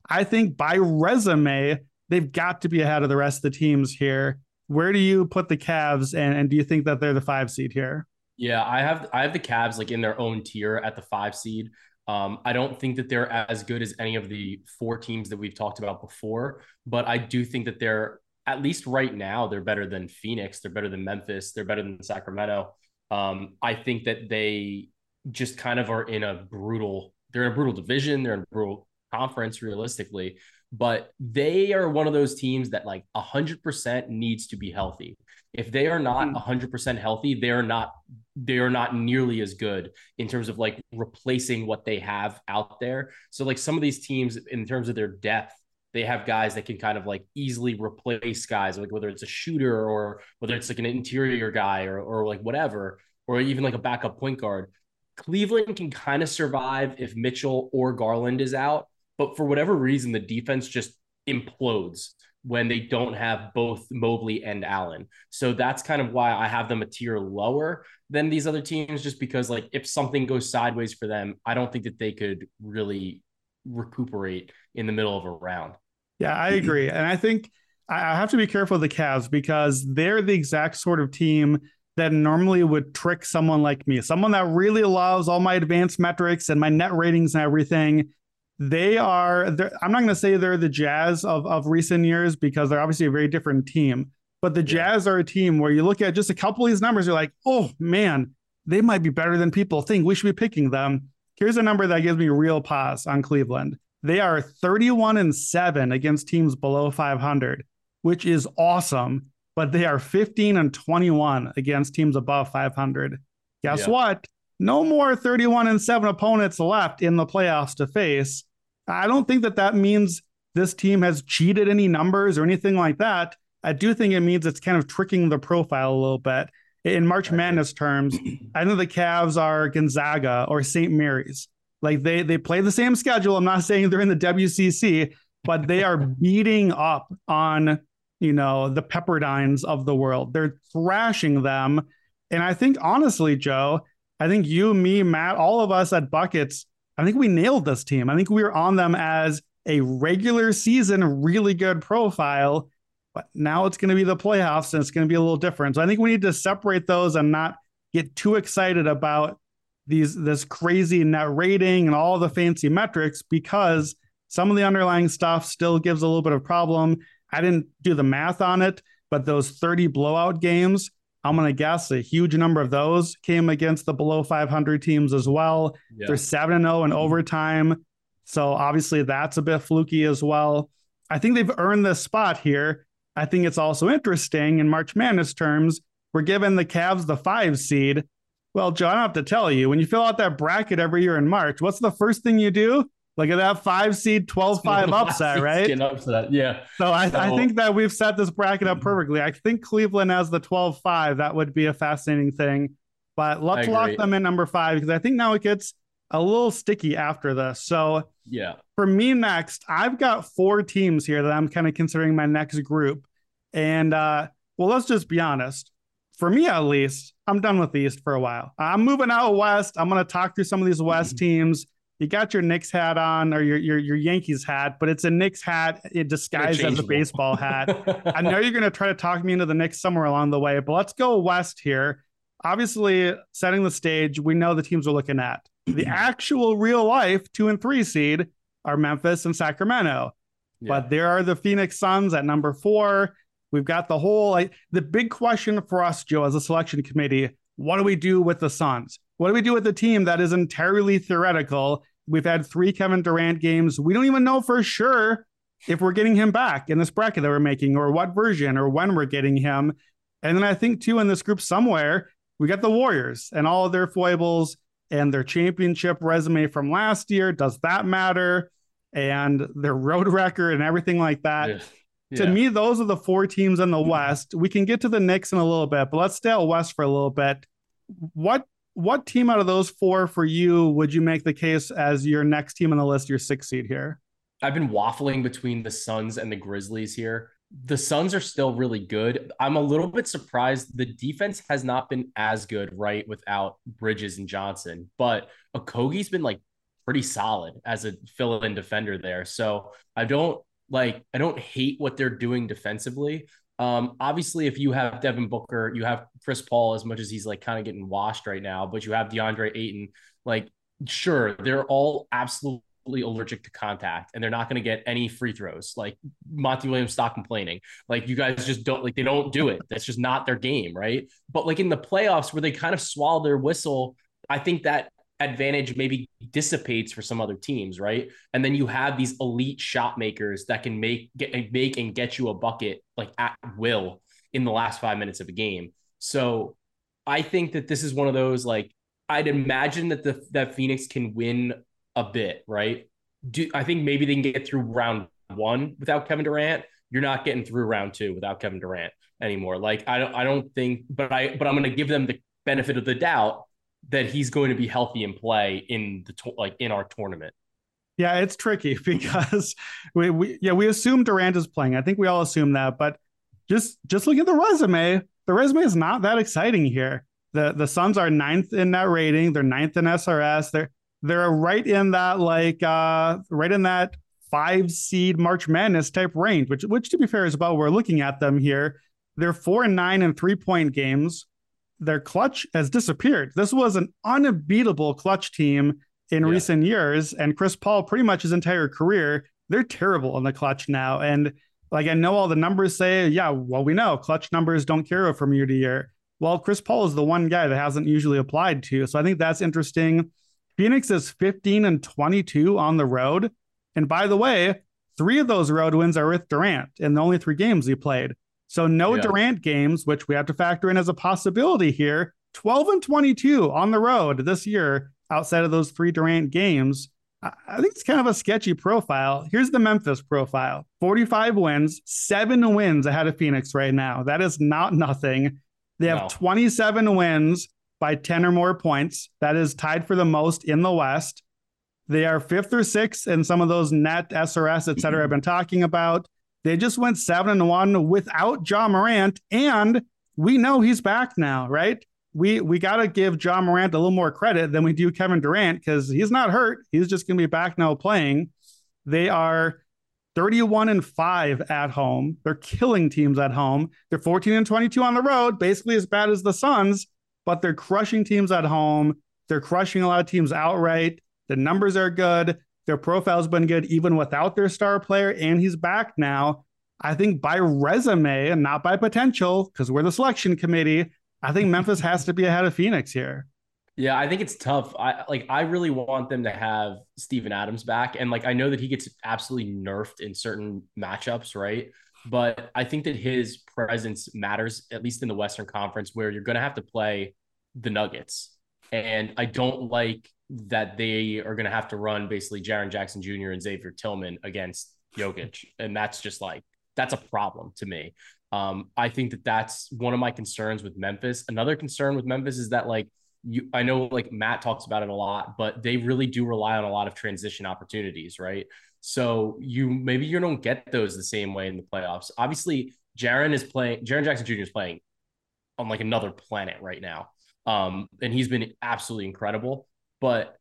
S1: I think by resume, they've got to be ahead of the rest of the teams here. Where do you put the Cavs, and, and do you think that they're the five seed here?
S2: Yeah, I have I have the Cavs like in their own tier at the five seed. Um, I don't think that they're as good as any of the four teams that we've talked about before, but I do think that they're at least right now they're better than Phoenix, they're better than Memphis, they're better than Sacramento. Um, I think that they just kind of are in a brutal, they're in a brutal division, they're in a brutal conference realistically. But they are one of those teams that like 100% needs to be healthy. If they are not hmm. 100% healthy, they're not they are not nearly as good in terms of like replacing what they have out there. So like some of these teams in terms of their depth, they have guys that can kind of like easily replace guys, like whether it's a shooter or whether it's like an interior guy or or like whatever, or even like a backup point guard. Cleveland can kind of survive if Mitchell or Garland is out, but for whatever reason, the defense just implodes when they don't have both Mobley and Allen. So that's kind of why I have them a tier lower than these other teams, just because like if something goes sideways for them, I don't think that they could really recuperate in the middle of a round.
S1: Yeah, I agree. And I think I have to be careful of the Cavs because they're the exact sort of team that normally would trick someone like me, someone that really loves all my advanced metrics and my net ratings and everything. They are, I'm not going to say they're the Jazz of, of recent years because they're obviously a very different team. But the Jazz are a team where you look at just a couple of these numbers, you're like, oh man, they might be better than people think. We should be picking them. Here's a number that gives me real pause on Cleveland. They are 31 and 7 against teams below 500, which is awesome but they are 15 and 21 against teams above 500. Guess yeah. what? No more 31 and 7 opponents left in the playoffs to face. I don't think that that means this team has cheated any numbers or anything like that. I do think it means it's kind of tricking the profile a little bit. In March Madness terms, I think the Cavs are Gonzaga or St. Mary's. Like they they play the same schedule. I'm not saying they're in the WCC, but they are beating up on you know, the Pepperdines of the world. They're thrashing them. And I think, honestly, Joe, I think you, me, Matt, all of us at Buckets, I think we nailed this team. I think we were on them as a regular season, really good profile. But now it's going to be the playoffs and it's going to be a little different. So I think we need to separate those and not get too excited about these this crazy net rating and all the fancy metrics because some of the underlying stuff still gives a little bit of problem. I didn't do the math on it, but those 30 blowout games, I'm going to guess a huge number of those came against the below 500 teams as well. Yeah. They're 7 0 in mm-hmm. overtime. So obviously that's a bit fluky as well. I think they've earned this spot here. I think it's also interesting in March Madness terms. We're giving the Cavs the five seed. Well, Joe, I don't have to tell you, when you fill out that bracket every year in March, what's the first thing you do? Look at that five seed 12 5 upset, right?
S2: Upset. Yeah.
S1: So I, so I, think that we've set this bracket up perfectly. I think Cleveland has the 12 5. That would be a fascinating thing. But let's lock them in number five because I think now it gets a little sticky after this. So
S2: yeah.
S1: For me next, I've got four teams here that I'm kind of considering my next group. And uh, well, let's just be honest. For me at least, I'm done with the East for a while. I'm moving out west. I'm going to talk through some of these West teams you got your Knicks hat on or your your, your Yankees hat, but it's a Knicks hat disguised as a baseball hat. I know you're going to try to talk me into the Knicks somewhere along the way, but let's go west here. Obviously, setting the stage, we know the teams we're looking at. The actual real life two and three seed are Memphis and Sacramento, yeah. but there are the Phoenix Suns at number four. We've got the whole like the big question for us, Joe, as a selection committee. What do we do with the Suns? What do we do with a team that is entirely theoretical? We've had three Kevin Durant games. We don't even know for sure if we're getting him back in this bracket that we're making, or what version, or when we're getting him. And then I think, too, in this group somewhere, we got the Warriors and all of their foibles and their championship resume from last year. Does that matter? And their road record and everything like that. Yeah. Yeah. To me, those are the four teams in the mm-hmm. West. We can get to the Knicks in a little bit, but let's stay out West for a little bit. What what team out of those four for you would you make the case as your next team on the list, your sixth seed here?
S2: I've been waffling between the Suns and the Grizzlies here. The Suns are still really good. I'm a little bit surprised the defense has not been as good, right, without Bridges and Johnson, but Okogie's been like pretty solid as a fill-in defender there. So I don't like I don't hate what they're doing defensively. Um, obviously, if you have Devin Booker, you have Chris Paul, as much as he's like kind of getting washed right now, but you have DeAndre Ayton, like, sure, they're all absolutely allergic to contact and they're not going to get any free throws. Like, Monty Williams, stop complaining. Like, you guys just don't, like, they don't do it. That's just not their game, right? But like in the playoffs where they kind of swallow their whistle, I think that advantage maybe dissipates for some other teams, right? And then you have these elite shot makers that can make get make and get you a bucket like at will in the last five minutes of a game. So I think that this is one of those like I'd imagine that the that Phoenix can win a bit, right? Do I think maybe they can get through round one without Kevin Durant? You're not getting through round two without Kevin Durant anymore. Like I don't I don't think, but I but I'm gonna give them the benefit of the doubt that he's going to be healthy and play in the like in our tournament.
S1: Yeah, it's tricky because we, we yeah we assume Durant is playing. I think we all assume that, but just just look at the resume. The resume is not that exciting here. The the Suns are ninth in that rating. They're ninth in SRS. They're they're right in that like uh right in that five seed March Madness type range, which which to be fair is about we're looking at them here. They're four and nine in three point games. Their clutch has disappeared. This was an unbeatable clutch team in yeah. recent years, and Chris Paul pretty much his entire career. They're terrible in the clutch now, and like I know all the numbers say, yeah, well we know clutch numbers don't carry from year to year. Well, Chris Paul is the one guy that hasn't usually applied to, so I think that's interesting. Phoenix is 15 and 22 on the road. And by the way, three of those road wins are with Durant in the only three games he played. So no yeah. Durant games, which we have to factor in as a possibility here. 12 and 22 on the road this year outside of those three Durant games. I think it's kind of a sketchy profile. Here's the Memphis profile 45 wins, seven wins ahead of Phoenix right now. That is not nothing. They have no. 27 wins by 10 or more points. That is tied for the most in the West. They are fifth or sixth in some of those net SRS, et cetera, I've been talking about. They just went seven and one without Ja Morant, and we know he's back now, right? We we got to give Ja Morant a little more credit than we do Kevin Durant because he's not hurt. He's just going to be back now playing. They are 31 and 5 at home. They're killing teams at home. They're 14 and 22 on the road, basically as bad as the Suns, but they're crushing teams at home. They're crushing a lot of teams outright. The numbers are good. Their profile's been good even without their star player, and he's back now. I think by resume and not by potential, because we're the selection committee, I think Memphis has to be ahead of Phoenix here.
S2: Yeah, I think it's tough. I like I really want them to have Steven Adams back. And like I know that he gets absolutely nerfed in certain matchups, right? But I think that his presence matters, at least in the Western Conference, where you're gonna have to play the Nuggets. And I don't like that they are going to have to run basically Jaren Jackson Jr. and Xavier Tillman against Jokic. And that's just like, that's a problem to me. Um, I think that that's one of my concerns with Memphis. Another concern with Memphis is that, like, you, I know like Matt talks about it a lot, but they really do rely on a lot of transition opportunities, right? So you maybe you don't get those the same way in the playoffs. Obviously, Jaren is playing, Jaren Jackson Jr. is playing on like another planet right now. Um, and he's been absolutely incredible. But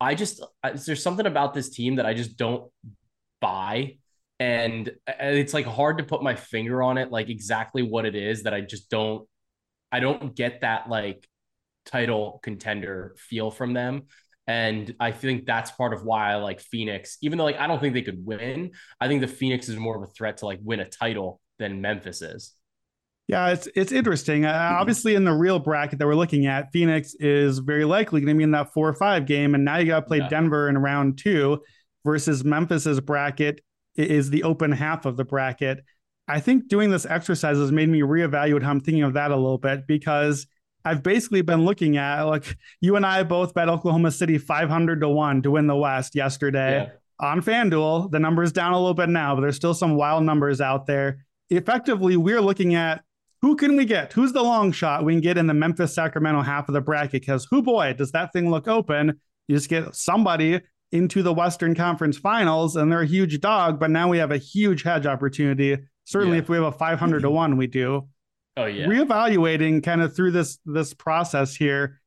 S2: I just there's something about this team that I just don't buy, and uh, it's like hard to put my finger on it, like exactly what it is that I just don't I don't get that like title contender feel from them. And I think that's part of why I like Phoenix, even though like I don't think they could win. I think the Phoenix is more of a threat to like win a title than Memphis is.
S1: Yeah, it's it's interesting. Uh, mm-hmm. obviously, in the real bracket that we're looking at, Phoenix is very likely going to be in that four or five game, and now you got to play yeah. Denver in round two versus Memphis's bracket is the open half of the bracket. I think doing this exercise has made me reevaluate how I'm thinking of that a little bit because I've basically been looking at like you and I both bet Oklahoma City 500 to 1 to win the West yesterday yeah. on FanDuel. The number's down a little bit now, but there's still some wild numbers out there. Effectively, we're looking at who can we get? Who's the long shot we can get in the Memphis Sacramento half of the bracket? Because who boy, does that thing look open? You just get somebody into the Western Conference Finals, and they're a huge dog. But now we have a huge hedge opportunity. Certainly, yeah. if we have a 500 to mm-hmm. one, we do.
S2: Oh yeah.
S1: Reevaluating kind of through this this process here.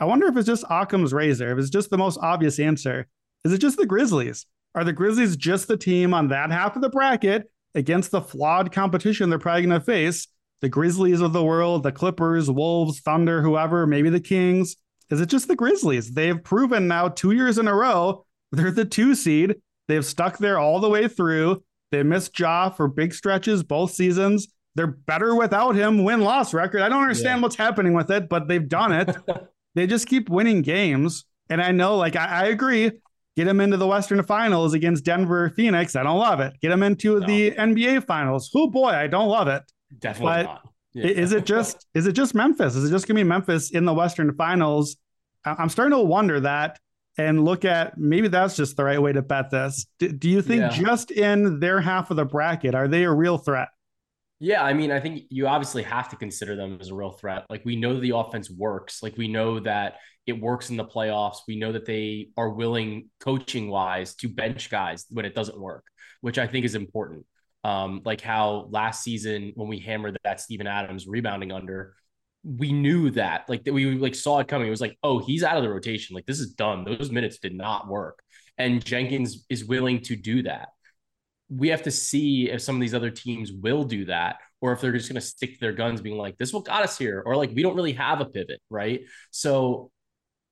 S1: I wonder if it's just Occam's razor. If it's just the most obvious answer. Is it just the Grizzlies? Are the Grizzlies just the team on that half of the bracket against the flawed competition they're probably going to face? The Grizzlies of the world, the Clippers, Wolves, Thunder, whoever, maybe the Kings? Is it just the Grizzlies? They've proven now two years in a row they're the two seed. They've stuck there all the way through. They missed Ja for big stretches both seasons. They're better without him win loss record. I don't understand yeah. what's happening with it, but they've done it. they just keep winning games. And I know, like, I, I agree. Get them into the Western Finals against Denver Phoenix. I don't love it. Get them into
S2: No.
S1: the NBA Finals. Oh boy, I don't love it.
S2: Definitely
S1: But
S2: not.
S1: I- Is it just is it just Memphis? Is it just gonna be Memphis in the Western Finals? I'm starting to wonder that and look at maybe that's just the right way to bet this. D- do you think
S2: Yeah.
S1: just in their half of the bracket are they a real threat?
S2: Yeah, I mean, I think you obviously have to consider them as a real threat. Like we know the offense works. Like we know that it works in the playoffs. We know that they are willing, coaching wise, to bench guys when it doesn't work, which I think is important. Um, like how last season when we hammered that Steven Adams rebounding under, we knew that like that we like saw it coming. It was like, oh, he's out of the rotation. Like this is done. Those minutes did not work, and Jenkins is willing to do that we have to see if some of these other teams will do that or if they're just going to stick to their guns being like this what got us here or like we don't really have a pivot right so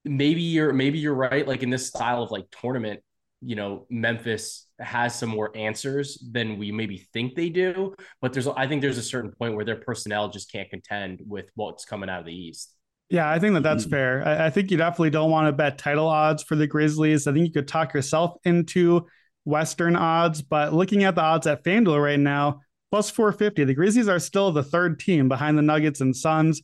S2: maybe you're maybe you're right like in this style of like tournament you know memphis has some more answers than we maybe think they do but there's i think there's a certain point where their personnel just can't contend with what's coming out of the east
S1: Yeah, I think that that's hmm. fair. I, I think you definitely don't want to bet title odds for the Grizzlies. I think you could talk yourself into Western odds, but looking at the odds at FanDuel right now, plus 450, the Grizzlies are still the third team behind the Nuggets and Suns.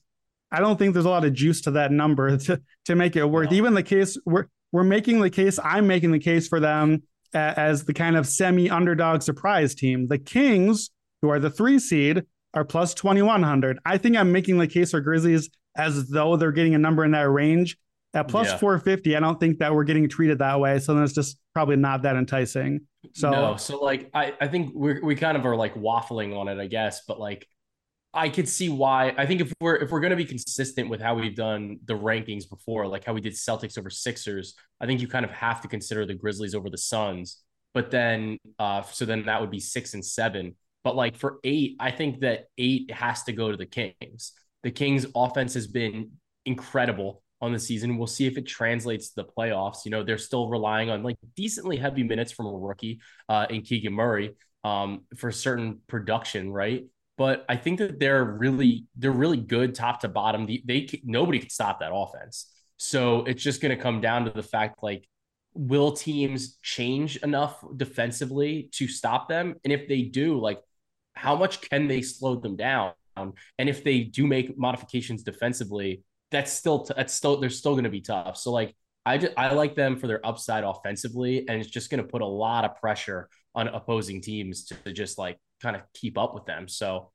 S1: I don't think there's a lot of juice to that number to, to make it worth.
S2: No.
S1: Even the case we're we're making the case, I'm making the case for them as the kind of semi underdog surprise team. The Kings, who are the three seed, are plus 2100. I think I'm making the case for Grizzlies as though they're getting a number in that range. At plus
S2: Yeah.
S1: 450, I don't think that we're getting treated that way. So then it's just probably not that enticing. So
S2: no, so like I, I think we we kind of are like waffling on it, I guess, but like I could see why. I think if we're if we're gonna be consistent with how we've done the rankings before, like how we did Celtics over Sixers, I think you kind of have to consider the Grizzlies over the Suns. But then uh so then that would be six and seven. But like for eight, I think that eight has to go to the Kings. The Kings offense has been incredible on the season. We'll see if it translates to the playoffs. You know, they're still relying on like decently heavy minutes from a rookie uh, in Keegan Murray um, for certain production, right? But I think that they're really they're really good top to bottom. They, they nobody can stop that offense. So it's just going to come down to the fact like will teams change enough defensively to stop them? And if they do, like how much can they slow them down? And if they do make modifications defensively, that's still t- that's still they're still going to be tough. So like I just I like them for their upside offensively, and it's just going to put a lot of pressure on opposing teams to, to just like kind of keep up with them. So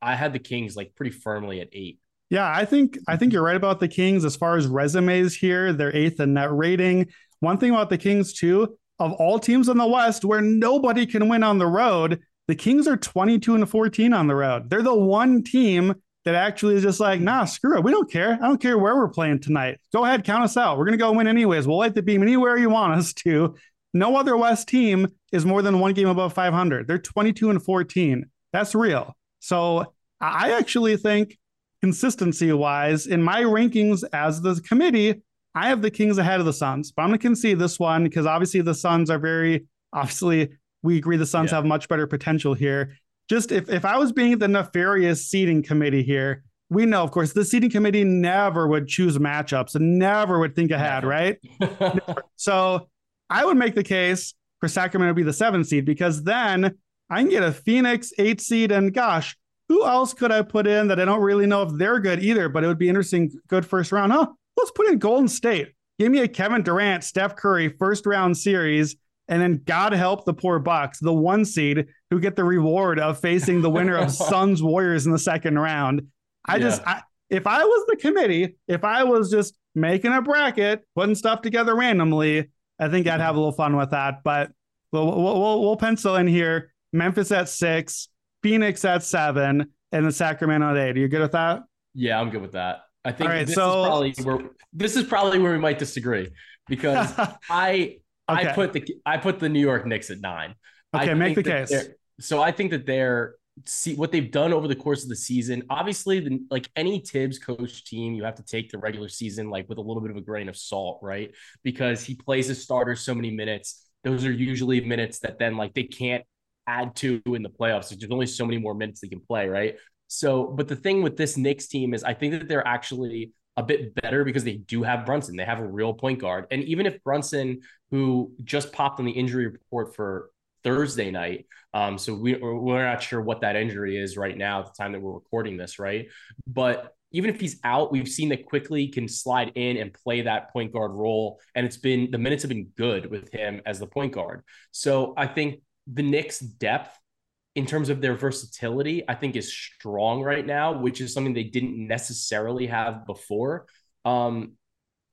S2: I- had the Kings like pretty firmly at eight.
S1: Yeah, I think I think you're right about the Kings as far as resumes here. They're eighth in net rating. One thing about the Kings too, of all teams in the West where nobody can win on the road, the Kings are 22 and 14 on the road. They're the one team that actually is just like, nah, screw it. We don't care. I don't care where we're playing tonight. Go ahead, count us out. We're gonna go win anyways. We'll light the beam anywhere you want us to. No other West team is more than one game above 500. They're 22 and 14. That's real. So I actually think consistency wise, in my rankings as the committee, I have the Kings ahead of the Suns, but I'm going to concede this one because obviously the Suns are very, obviously, we agree the Suns
S2: Yeah.
S1: have much better potential here. Just if, if I was being the nefarious seating committee here, we know, of course, the seating committee never would choose matchups and never would think ahead, right? So I would make the case for Sacramento to be the seven seed because then I can get a Phoenix eight seed. And gosh, who else could I put in that I don't really know if they're good either, but it would be interesting, good first round. Huh? Let's put in Golden State. Give me a Kevin Durant, Steph Curry first round series. And then God help the poor Bucks, the one seed who get the reward of facing the winner of Suns Warriors in the second round. I just, I, if I was the committee, if I was just making a bracket, putting stuff together randomly, I think I'd have a little fun with that. But we'll, we'll, we'll, pencil in here Memphis at six, Phoenix at seven, and the Sacramento at eight. Are you good with that?
S2: Yeah, I'm good with that. I think
S1: right,
S2: this
S1: so-
S2: is probably where this is probably where we might disagree because I I put the I put the New York Knicks at nine.
S1: Okay,
S2: I
S1: make the case.
S2: So I think that they're see what they've done over the course of the season. Obviously, the, like any Thibs coach team, you have to take the regular season like with a little bit of a grain of salt, right? Because he plays his starters so many minutes. Those are usually minutes that then like they can't add to in the playoffs. There's only so many more minutes they can play, right? So, but the thing with this Knicks team is I think that they're actually a bit better because they do have Brunson. They have a real point guard. And even if Brunson, who just popped on the injury report for Thursday night, um, so we, we're not sure what that injury is right now at the time that we're recording this, right? But even if he's out, we've seen that Quickley can slide in and play that point guard role. And it's been the minutes have been good with him as the point guard. So I think the Knicks' depth in terms of their versatility, I think is strong right now, which is something they didn't necessarily have before. Um,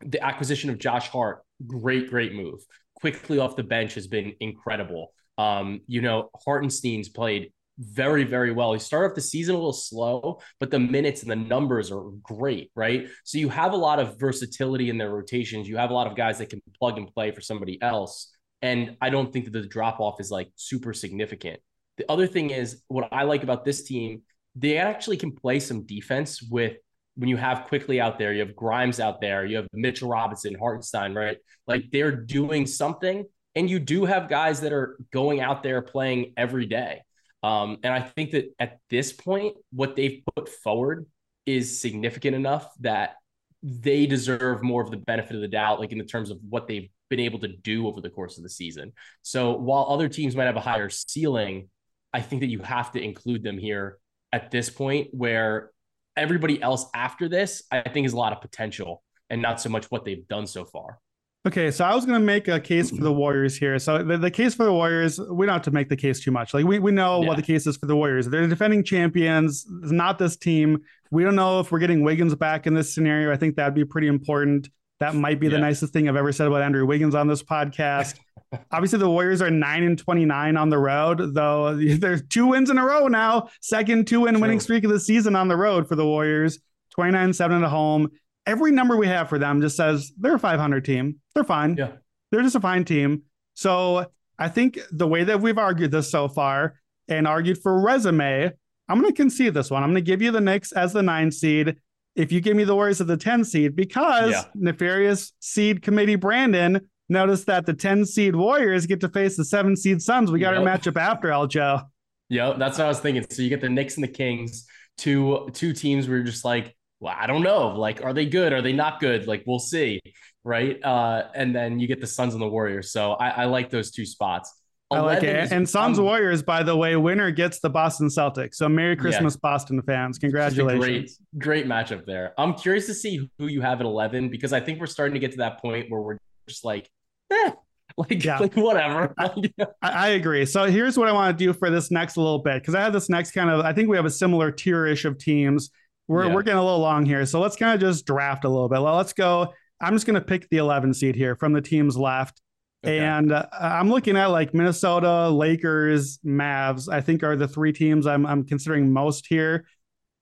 S2: the acquisition of Josh Hart, great, great move. Quickley off the bench has been incredible. Um, you know, Hartenstein's played very, very well. He started off the season a little slow, but the minutes and the numbers are great, right? So you have a lot of versatility in their rotations. You have a lot of guys that can plug and play for somebody else. And I don't think that the drop off is like super significant. The other thing is what I like about this team, they actually can play some defense with when you have Quickley out there, you have Grimes out there, you have Mitchell Robinson, Hartenstein, right? Like they're doing something. And you do have guys that are going out there playing every day. Um, and I think that at this point, what they've put forward is significant enough that they deserve more of the benefit of the doubt, like in the terms of what they've been able to do over the course of the season. So while other teams might have a higher ceiling, I think that you have to include them here at this point where everybody else after this, I think, is a lot of potential and not so much what they've done so far.
S1: Okay, so I was going to make a case for the mm-hmm. Warriors here. So the, the case for the Warriors, we don't have to make the case too much. Like we, we know yeah. what the case is for the Warriors. They're defending champions. It's not this team. We don't know if we're getting Wiggins back in this scenario. I think that'd be pretty important. That might be yeah. the nicest thing I've ever said about Andrew Wiggins on this podcast. Obviously, the Warriors are nine and twenty nine on the road, though. There's two wins in a row now. Second two win winning streak of the season on the road for the Warriors. 29 7 at home every number we have for them just says they're a 500 team. They're fine.
S2: Yeah.
S1: They're just a fine team. So I think the way that we've argued this so far and argued for resume, I'm going to concede this one. I'm going to give you the Knicks as the nine seed. If you give me the Warriors as the 10 seed, because yeah. nefarious seed committee Brandon noticed that the 10 seed Warriors get to face the seven seed Suns. We got yep. our matchup after Aljo.
S2: Yeah, that's what I was thinking. So you get the Knicks and the Kings, two two teams where you're just like, well, I don't know. Like, are they good? Are they not good? Like, we'll see. Right. Uh, and then you get the Suns and the Warriors. So I, I like those two spots.
S1: I like it. And Suns um, Warriors, by the way, winner gets the Boston Celtics. So Merry Christmas, yeah. Boston fans. Congratulations.
S2: Great, great matchup there. I'm curious to see who you have at 11 because I think we're starting to get to that point where we're just like, eh, like, yeah. like whatever.
S1: I, I, agree. So here's what I want to do for this next little bit because I have this next kind of, I think we have a similar tier ish of teams we're yeah. we're getting a little long here, so let's kind of just draft a little bit. Well, let's go. I'm just going to pick the 11 seed here from the teams left. Okay. And uh, I'm looking at like Minnesota, Lakers, Mavs. I think are the three teams I'm I'm considering most here.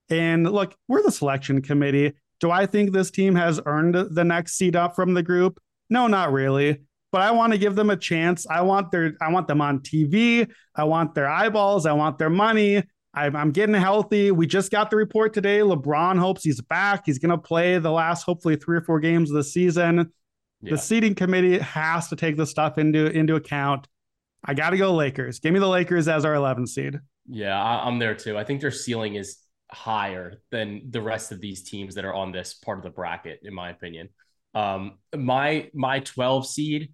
S1: And look, we're the selection committee. Do I think this team has earned the next seed up from the group? No, not really. But I want to give them a chance. I want their I want them on TV. I want their eyeballs. I want their money. I'm, I'm getting healthy. We just got the report today. LeBron hopes he's back. He's going to play the last, hopefully, three or four games of the season. Yeah. The seating committee has to take this stuff into into account. I got to go Lakers. Give me the Lakers as our 11 seed.
S2: Yeah, I'm there too. I think their ceiling is higher than the rest of these teams that are on this part of the bracket, in my opinion. Um, my my 12 seed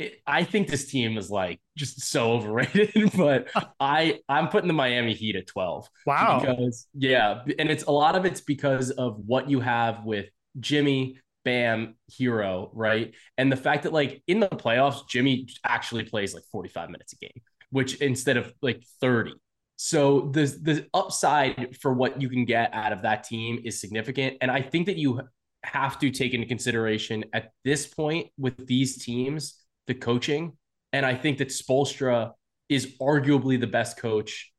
S2: it, I think this team is like just so overrated, but I I'm putting the Miami Heat at 12.
S1: Wow.
S2: Because yeah, and it's a lot of it's because of what you have with Jimmy, Bam, Herro, right? And the fact that like in the playoffs, Jimmy actually plays like 45 minutes a game, which instead of like 30. So the the upside for what you can get out of that team is significant. And I think that you have to take into consideration at this point with these teams the coaching. And I think that Spoelstra is arguably the best coach.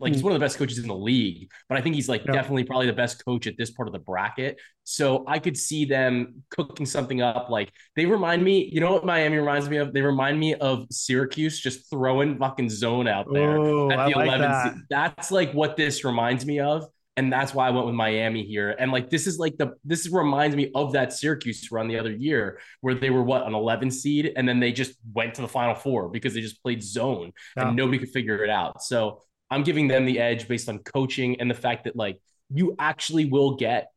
S2: Like he's hmm. one of the best coaches in the league, but I think he's like yeah. definitely probably the best coach at this part of the bracket. So I could see them cooking something up. Like they remind me, you know what Miami reminds me of? They remind me of Syracuse just throwing fucking zone out there
S1: Ooh, at the I 11th. Like that.
S2: That's like what this reminds me of and that's why I went with Miami here. And like this is like the this reminds me of that Syracuse run the other year where they were what an 11 seed and then they just went to the final four because they just played zone yeah. and nobody could figure it out. So I'm giving them the edge based on coaching and the fact that like you actually will get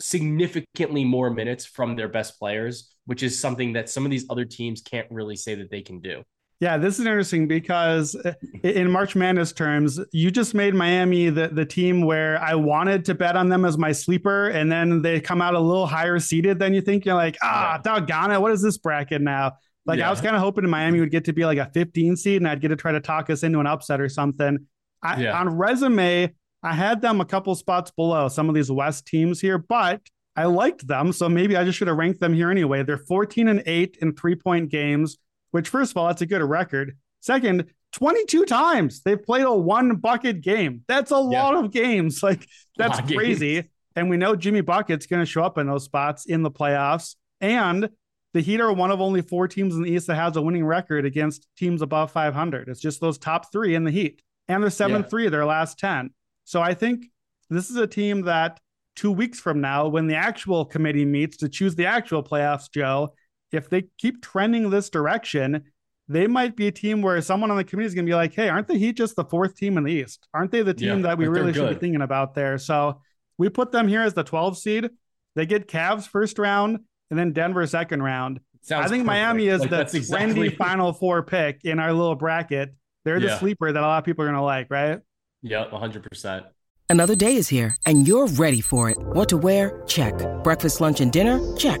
S2: significantly more minutes from their best players, which is something that some of these other teams can't really say that they can do.
S1: Yeah, this is interesting because uh, in March Madness terms, you just made Miami the, the team where I wanted to bet on them as my sleeper, and then they come out a little higher seated than you think. You're like, ah, yeah. doggone it, what is this bracket now? Like yeah. I was kind of hoping Miami would get to be like a 15 seed, and I'd get to try to talk us into an upset or something. I, yeah. On resume, I had them a couple spots below some of these West teams here, but I liked them, so maybe I just should have ranked them here anyway. They're 14 and eight in three point games which first of all, that's a good record. Second, 22 times they've played a one bucket game. That's a yeah. lot of games. Like that's crazy. Games. And we know Jimmy Bucket's going to show up in those spots in the playoffs. And the Heat are one of only four teams in the East that has a winning record against teams above 500. It's just those top three in the Heat. And they're 7 yeah. 3 of their last 10. So I think this is a team that two weeks from now, when the actual committee meets to choose the actual playoffs, Joe, if they keep trending this direction, they might be a team where someone on the committee is going to be like, hey, aren't the Heat just the fourth team in the East? Aren't they the team yeah, that we really should be thinking about there? So we put them here as the 12 seed. They get Cavs first round and then Denver second round. Sounds I think perfect. Miami is like, the trendy exactly... final four pick in our little bracket. They're the yeah. sleeper that a lot of people are going to like, right?
S2: Yeah, 100%.
S3: Another day is here and you're ready for it. What to wear? Check. Breakfast, lunch, and dinner? Check.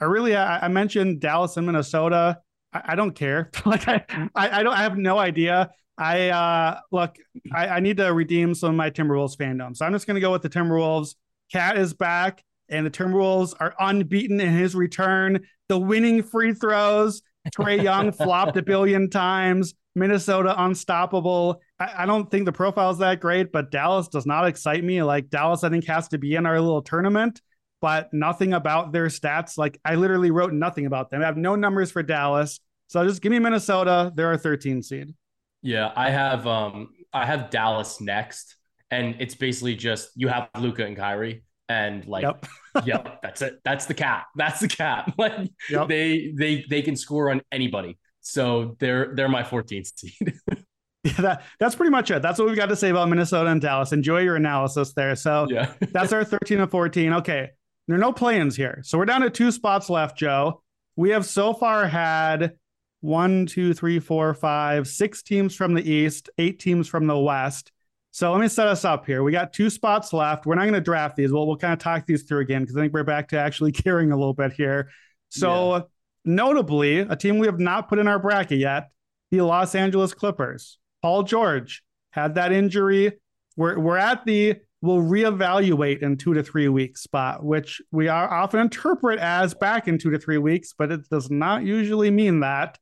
S1: I really I, I mentioned Dallas and Minnesota. I, I don't care. like I, I, I don't I have no idea. I uh look, I, I need to redeem some of my Timberwolves fandom. So I'm just gonna go with the Timberwolves. KAT is back, and the Timberwolves are unbeaten in his return. The winning free throws. Trae Young flopped a billion times. Minnesota unstoppable. I, I, don't think the profile is that great, but Dallas does not excite me. Like Dallas, I think has to be in our little tournament but nothing about their stats. Like I literally wrote nothing about them. I have no numbers for Dallas. So just give me Minnesota. They're a 13 seed.
S2: Yeah, I have um I have Dallas next. And it's basically just you have Luka and Kyrie. And like yep. yep, that's it. That's the cap. That's the cap. Like yep. they they they can score on anybody. So they're they're my 14th seed.
S1: Yeah, that, that's pretty much it. That's what we've got to say about Minnesota and Dallas. Enjoy your analysis there. So yeah. that's our 13 and 14. Okay. There are no plans here. So we're down to two spots left, Joe. We have so far had one, two, three, four, five, six teams from the East, eight teams from the West. So let me set us up here. We got two spots left. We're not going to draft these. We'll, we'll kind of talk these through again because I think we're back to actually caring a little bit here. So, yeah. notably, a team we have not put in our bracket yet the Los Angeles Clippers. Paul George had that injury. We're, we're at the will reevaluate in two to three weeks spot, which we are often interpret as back in two to three weeks, but it does not usually mean that.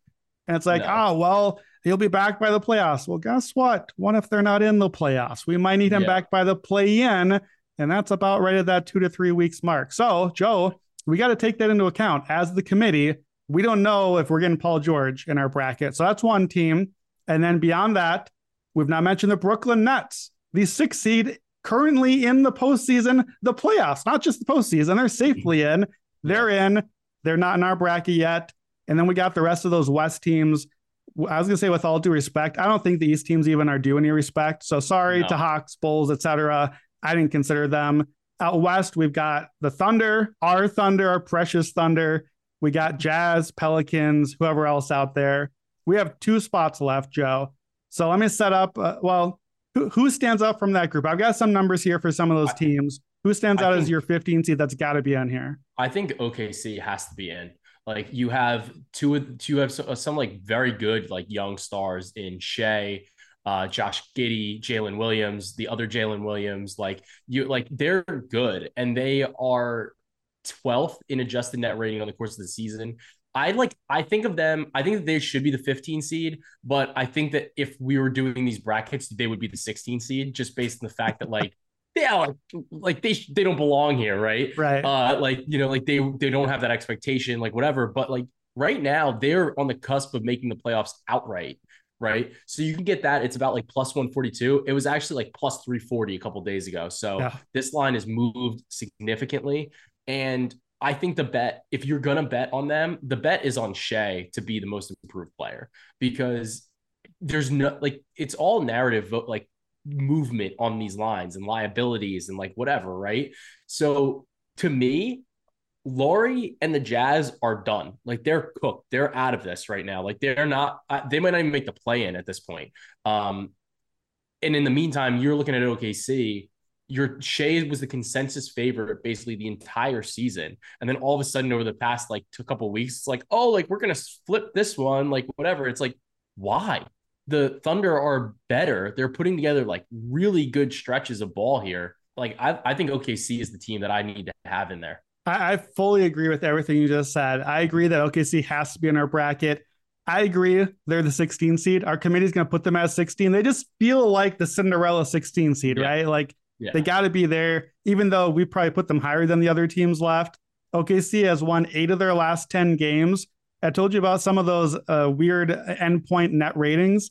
S1: And it's like, no. oh, well, he'll be back by the playoffs. Well, guess what? What if they're not in the playoffs? We might need him yeah. back by the play in. And that's about right at that two to three weeks mark. So, Joe, we got to take that into account as the committee. We don't know if we're getting Paul George in our bracket. So that's one team. And then beyond that, we've not mentioned the Brooklyn Nets. The six seed currently in the postseason, the playoffs, not just the postseason. They're safely in. They're in. They're not in our bracket yet. And then we got the rest of those West teams. I was gonna say, with all due respect, I don't think the East teams even are due any respect. So sorry no. to Hawks, Bulls, etc. I didn't consider them. Out west, we've got the Thunder, our Thunder, our precious Thunder. We got Jazz, Pelicans, whoever else out there. We have two spots left, Joe. So let me set up. Uh, well, who, who stands out from that group? I've got some numbers here for some of those teams. Who stands out as your 15 seed that's got to be on here?
S2: I think OKC has to be in. Like you have two, two have some, some like very good like young stars in Shai, uh, Josh Giddey, Jalen Williams, the other Jalen Williams. Like you, like they're good and they are 12th in adjusted net rating on the course of the season. I like I think of them, I think that they should be the 15 seed, but I think that if we were doing these brackets, they would be the 16 seed just based on the fact that like yeah, like, like they they don't belong here, right?
S1: Right.
S2: Uh, like you know, like they they don't have that expectation, like whatever. But like right now, they're on the cusp of making the playoffs outright, right? So you can get that. It's about like plus one forty two. It was actually like plus three forty a couple days ago. So
S1: Yeah.
S2: this line has moved significantly, and I think the bet, if you're gonna bet on them, the bet is on Shai to be the most improved player because there's no like it's all narrative like movement on these lines and liabilities and like whatever, right? So to me, Lauri and the Jazz are done. Like they're cooked. They're out of this right now. Like they're not. They might not even make the play in at this point. Um, and in the meantime, you're looking at OKC. Your Shai was the consensus favorite basically the entire season, and then all of a sudden over the past like two couple weeks, it's like, oh, like we're gonna flip this one, like whatever. It's like, why? The Thunder are better. They're putting together like really good stretches of ball here. Like I, I think OKC is the team that I need to have in there.
S1: I, I fully agree with everything you just said. I agree that OKC has to be in our bracket. I agree they're the 16 seed. Our committee's going to put them as 16. They just feel like the Cinderella 16 seed,
S2: Yeah.
S1: right? Like
S2: Yeah.
S1: they got to be there, even though we probably put them higher than the other teams left. OKC has won eight of their last 10 games. I told you about some of those uh, weird endpoint net ratings.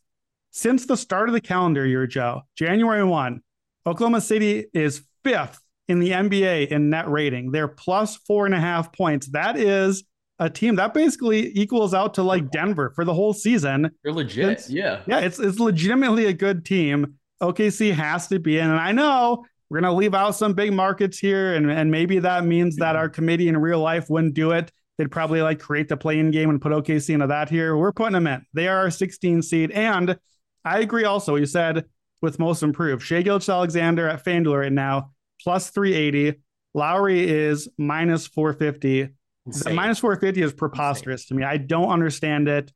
S1: Since the start of the calendar year, Joe, January 1, Oklahoma City is fifth in the NBA in net rating. They're plus four and a half points. That is a team that basically equals out to like Denver for the whole season.
S2: They're legit.
S1: It's-
S2: yeah.
S1: Yeah, it's it's legitimately a good team. OKC has to be in, and I know we're gonna leave out some big markets here, and and maybe that means that mm-hmm. our committee in real life wouldn't do it. They'd probably like create the play-in game and put OKC into that here. We're putting them in. They are our 16 seed, and I agree. Also, you said with most improved, Shai Gilgeous-Alexander at FanDuel right now plus 380. Lauri is minus 450. The
S2: Insane.
S1: minus 450 is preposterous to me. I don't understand it.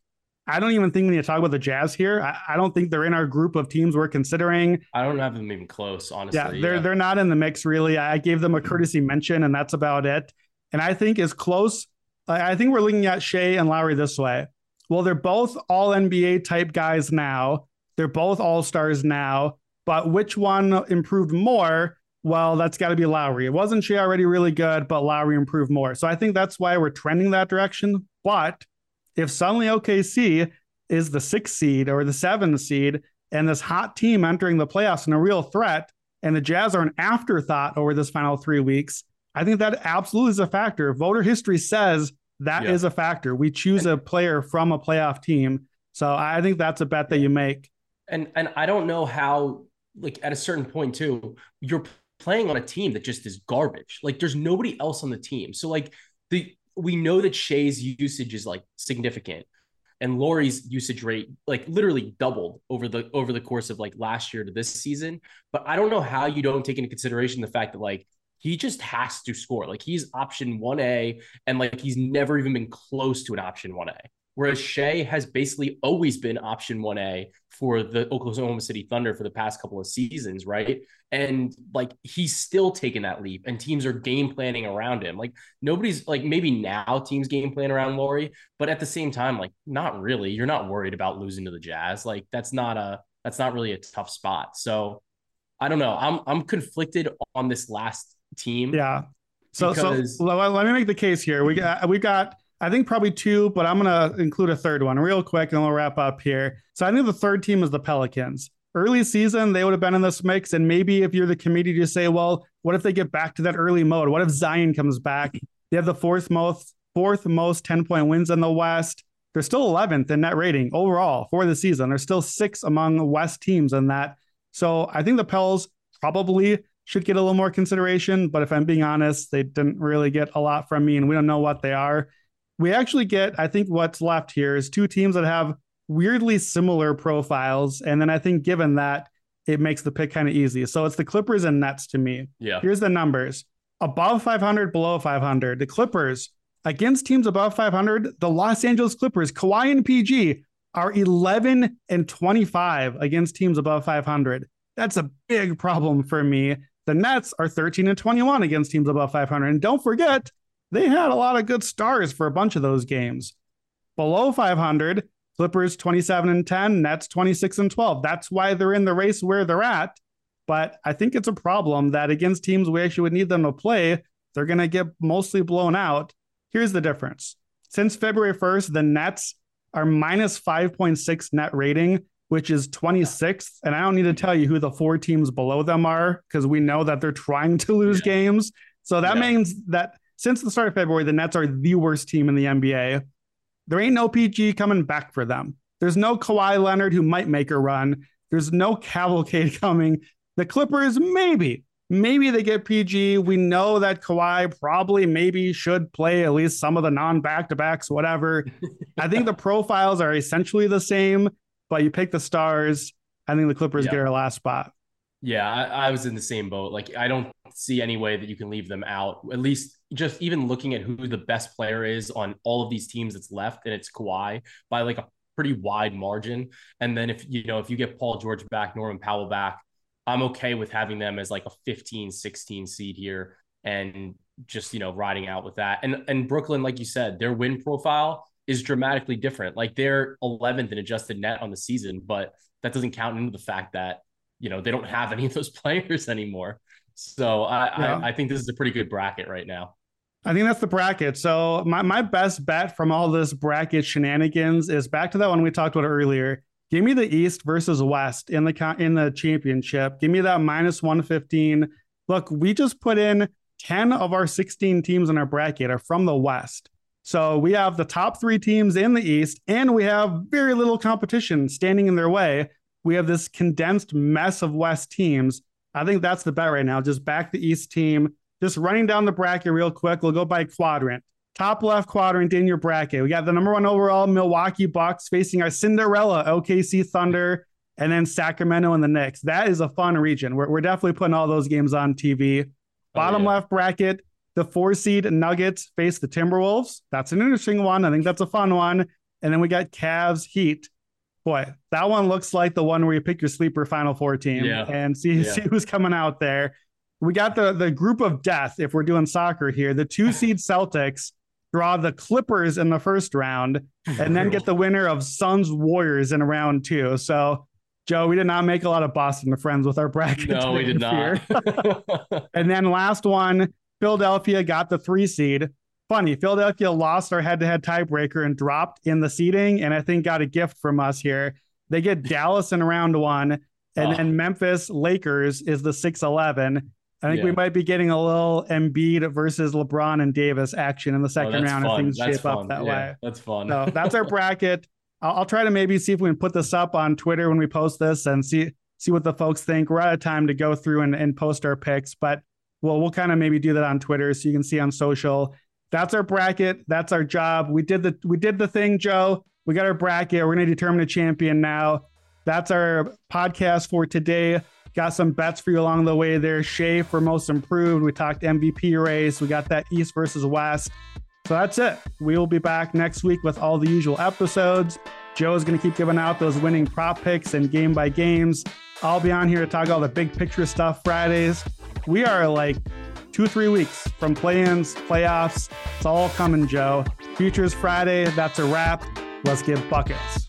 S1: I don't even think we need to talk about the Jazz here. I, I don't think they're in our group of teams we're considering.
S2: I don't have them even close, honestly.
S1: Yeah, they're they're not in the mix really. I gave them a mm-hmm. courtesy mention, and that's about it. And I think as close. I I think we're looking at Shai and Lauri this way. Well, they're both all NBA type guys now. They're both all stars now. But which one improved more? Well, that's got to be Lauri. It wasn't Shai already really good, but Lauri improved more. So I think that's why we're trending that direction. But if suddenly OKC is the sixth seed or the seventh seed, and this hot team entering the playoffs and a real threat, and the Jazz are an afterthought over this final three weeks, I think that absolutely is a factor. Voter history says that is
S2: Yeah.
S1: a factor. We choose a player from a playoff team. So I think that's a bet that you make.
S2: and and I don't know how like at a certain point too, you're playing on a team that just is garbage. Like there's nobody else on the team. So like the we know that Shai's usage is like significant and Lauri's usage rate like literally doubled over the over the course of like last year to this season. But I don't know how you don't take into consideration the fact that like he just has to score. Like he's option 1A and like he's never even been close to an option 1A. Whereas Shai has basically always been option 1A for the Oklahoma City Thunder for the past couple of seasons, right? And like he's still taking that leap and teams are game planning around him. Like nobody's like maybe now teams game plan around Lauri, but at the same time, like not really. You're not worried about losing to the Jazz. Like that's not a that's not really a tough spot. So I don't know. I'm I'm conflicted on this last team.
S1: Yeah. So
S2: Because-
S1: so let, let me make the case here. We got we got I think probably two, but I'm gonna include a third one real quick, and we'll wrap up here. So I think the third team is the Pelicans. Early season, they would have been in this mix, and maybe if you're the committee, to say, well, what if they get back to that early mode? What if Zion comes back? They have the fourth most fourth most 10 point wins in the West. They're still 11th in net rating overall for the season. They're still six among West teams in that. So I think the Pels probably should get a little more consideration. But if I'm being honest, they didn't really get a lot from me, and we don't know what they are. We actually get, I think, what's left here is two teams that have weirdly similar profiles. And then I think, given that, it makes the pick kind of easy. So it's the Clippers and Nets to me.
S2: Yeah.
S1: Here's the numbers above 500, below 500. The Clippers against teams above 500, the Los Angeles Clippers, Kawhi and PG are 11 and 25 against teams above 500. That's a big problem for me. The Nets are 13 and 21 against teams above 500. And don't forget, they had a lot of good stars for a bunch of those games. Below 500, Clippers 27 and 10, Nets 26 and 12. That's why they're in the race where they're at. But I think it's a problem that against teams we actually would need them to play, they're going to get mostly blown out. Here's the difference. Since February 1st, the Nets are minus 5.6 net rating, which is 26th. And I don't need to tell you who the four teams below them are because we know that they're trying to lose yeah. games. So that yeah. means that since the start of February, the Nets are the worst team in the NBA. There ain't no PG coming back for them. There's no Kawhi Leonard who might make a run. There's no cavalcade coming. The Clippers, maybe, maybe they get PG. We know that Kawhi probably maybe should play at least some of the non back to backs, whatever. I think the profiles are essentially the same, but you pick the stars. I think the Clippers get our last spot.
S2: Yeah, I, I, was in the same boat. Like, I don't see any way that you can leave them out. At least, just even looking at who the best player is on all of these teams that's left, and it's Kawhi by like a pretty wide margin. And then if you know if you get Paul George back, Norman Powell back, I'm okay with having them as like a 15, 16 seed here, and just you know riding out with that. And and Brooklyn, like you said, their win profile is dramatically different. Like they're 11th in adjusted net on the season, but that doesn't count into the fact that you know they don't have any of those players anymore. So I, yeah. I, I think this is a pretty good bracket right now.
S1: I think that's the bracket. So my, my best bet from all this bracket shenanigans is back to that one we talked about earlier. Give me the East versus West in the in the championship. Give me that minus 115. Look, we just put in 10 of our 16 teams in our bracket are from the West. So we have the top three teams in the East, and we have very little competition standing in their way we have this condensed mess of West teams. I think that's the bet right now. Just back the East team. Just running down the bracket real quick. We'll go by quadrant. Top left quadrant in your bracket. We got the number one overall Milwaukee Bucks facing our Cinderella OKC Thunder and then Sacramento and the Knicks. That is a fun region. We're, we're definitely putting all those games on TV. Oh, Bottom oh, yeah. left bracket, the four seed Nuggets face the Timberwolves. That's an interesting one. I think that's a fun one. And then we got Cavs Heat boy, that one looks like the one where you pick your sleeper Final Four team yeah. and see yeah. see who's coming out there. We got the the group of death. If we're doing soccer here, the two seed Celtics draw the Clippers in the first round, and then get the winner of Suns Warriors in round two. So. Joe, we did not make a lot of Boston friends with our bracket.
S2: No, we did not.
S1: and then last one, Philadelphia got the three seed funny. Philadelphia lost our head to head tiebreaker and dropped in the seeding, and I think got a gift from us here. They get Dallas in round one, and oh. then Memphis Lakers is the 6 11. I think yeah. we might be getting a little Embiid versus LeBron and Davis action in the oh, second oh, round
S2: fun.
S1: if things
S2: that's
S1: shape
S2: fun.
S1: up that
S2: yeah,
S1: way.
S2: That's fun.
S1: So that's our bracket. I'll, I'll, try to maybe see if we can put this up on Twitter when we post this and see see what the folks think. We're out of time to go through and, and post our picks, but we'll we'll kind of maybe do that on Twitter so you can see on social that's our bracket. That's our job. We did the we did the thing, Joe. We got our bracket. We're going to determine a champion now. That's our podcast for today. Got some bets for you along the way there. Shai for most improved. We talked MVP race. We got that East versus West. So that's it. We will be back next week with all the usual episodes. Joe is going to keep giving out those winning prop picks and game by games. I'll be on here to talk all the big picture stuff Fridays. We are like two, three weeks from play-ins, playoffs. It's all coming, Joe. Futures Friday. That's a wrap. Let's get buckets.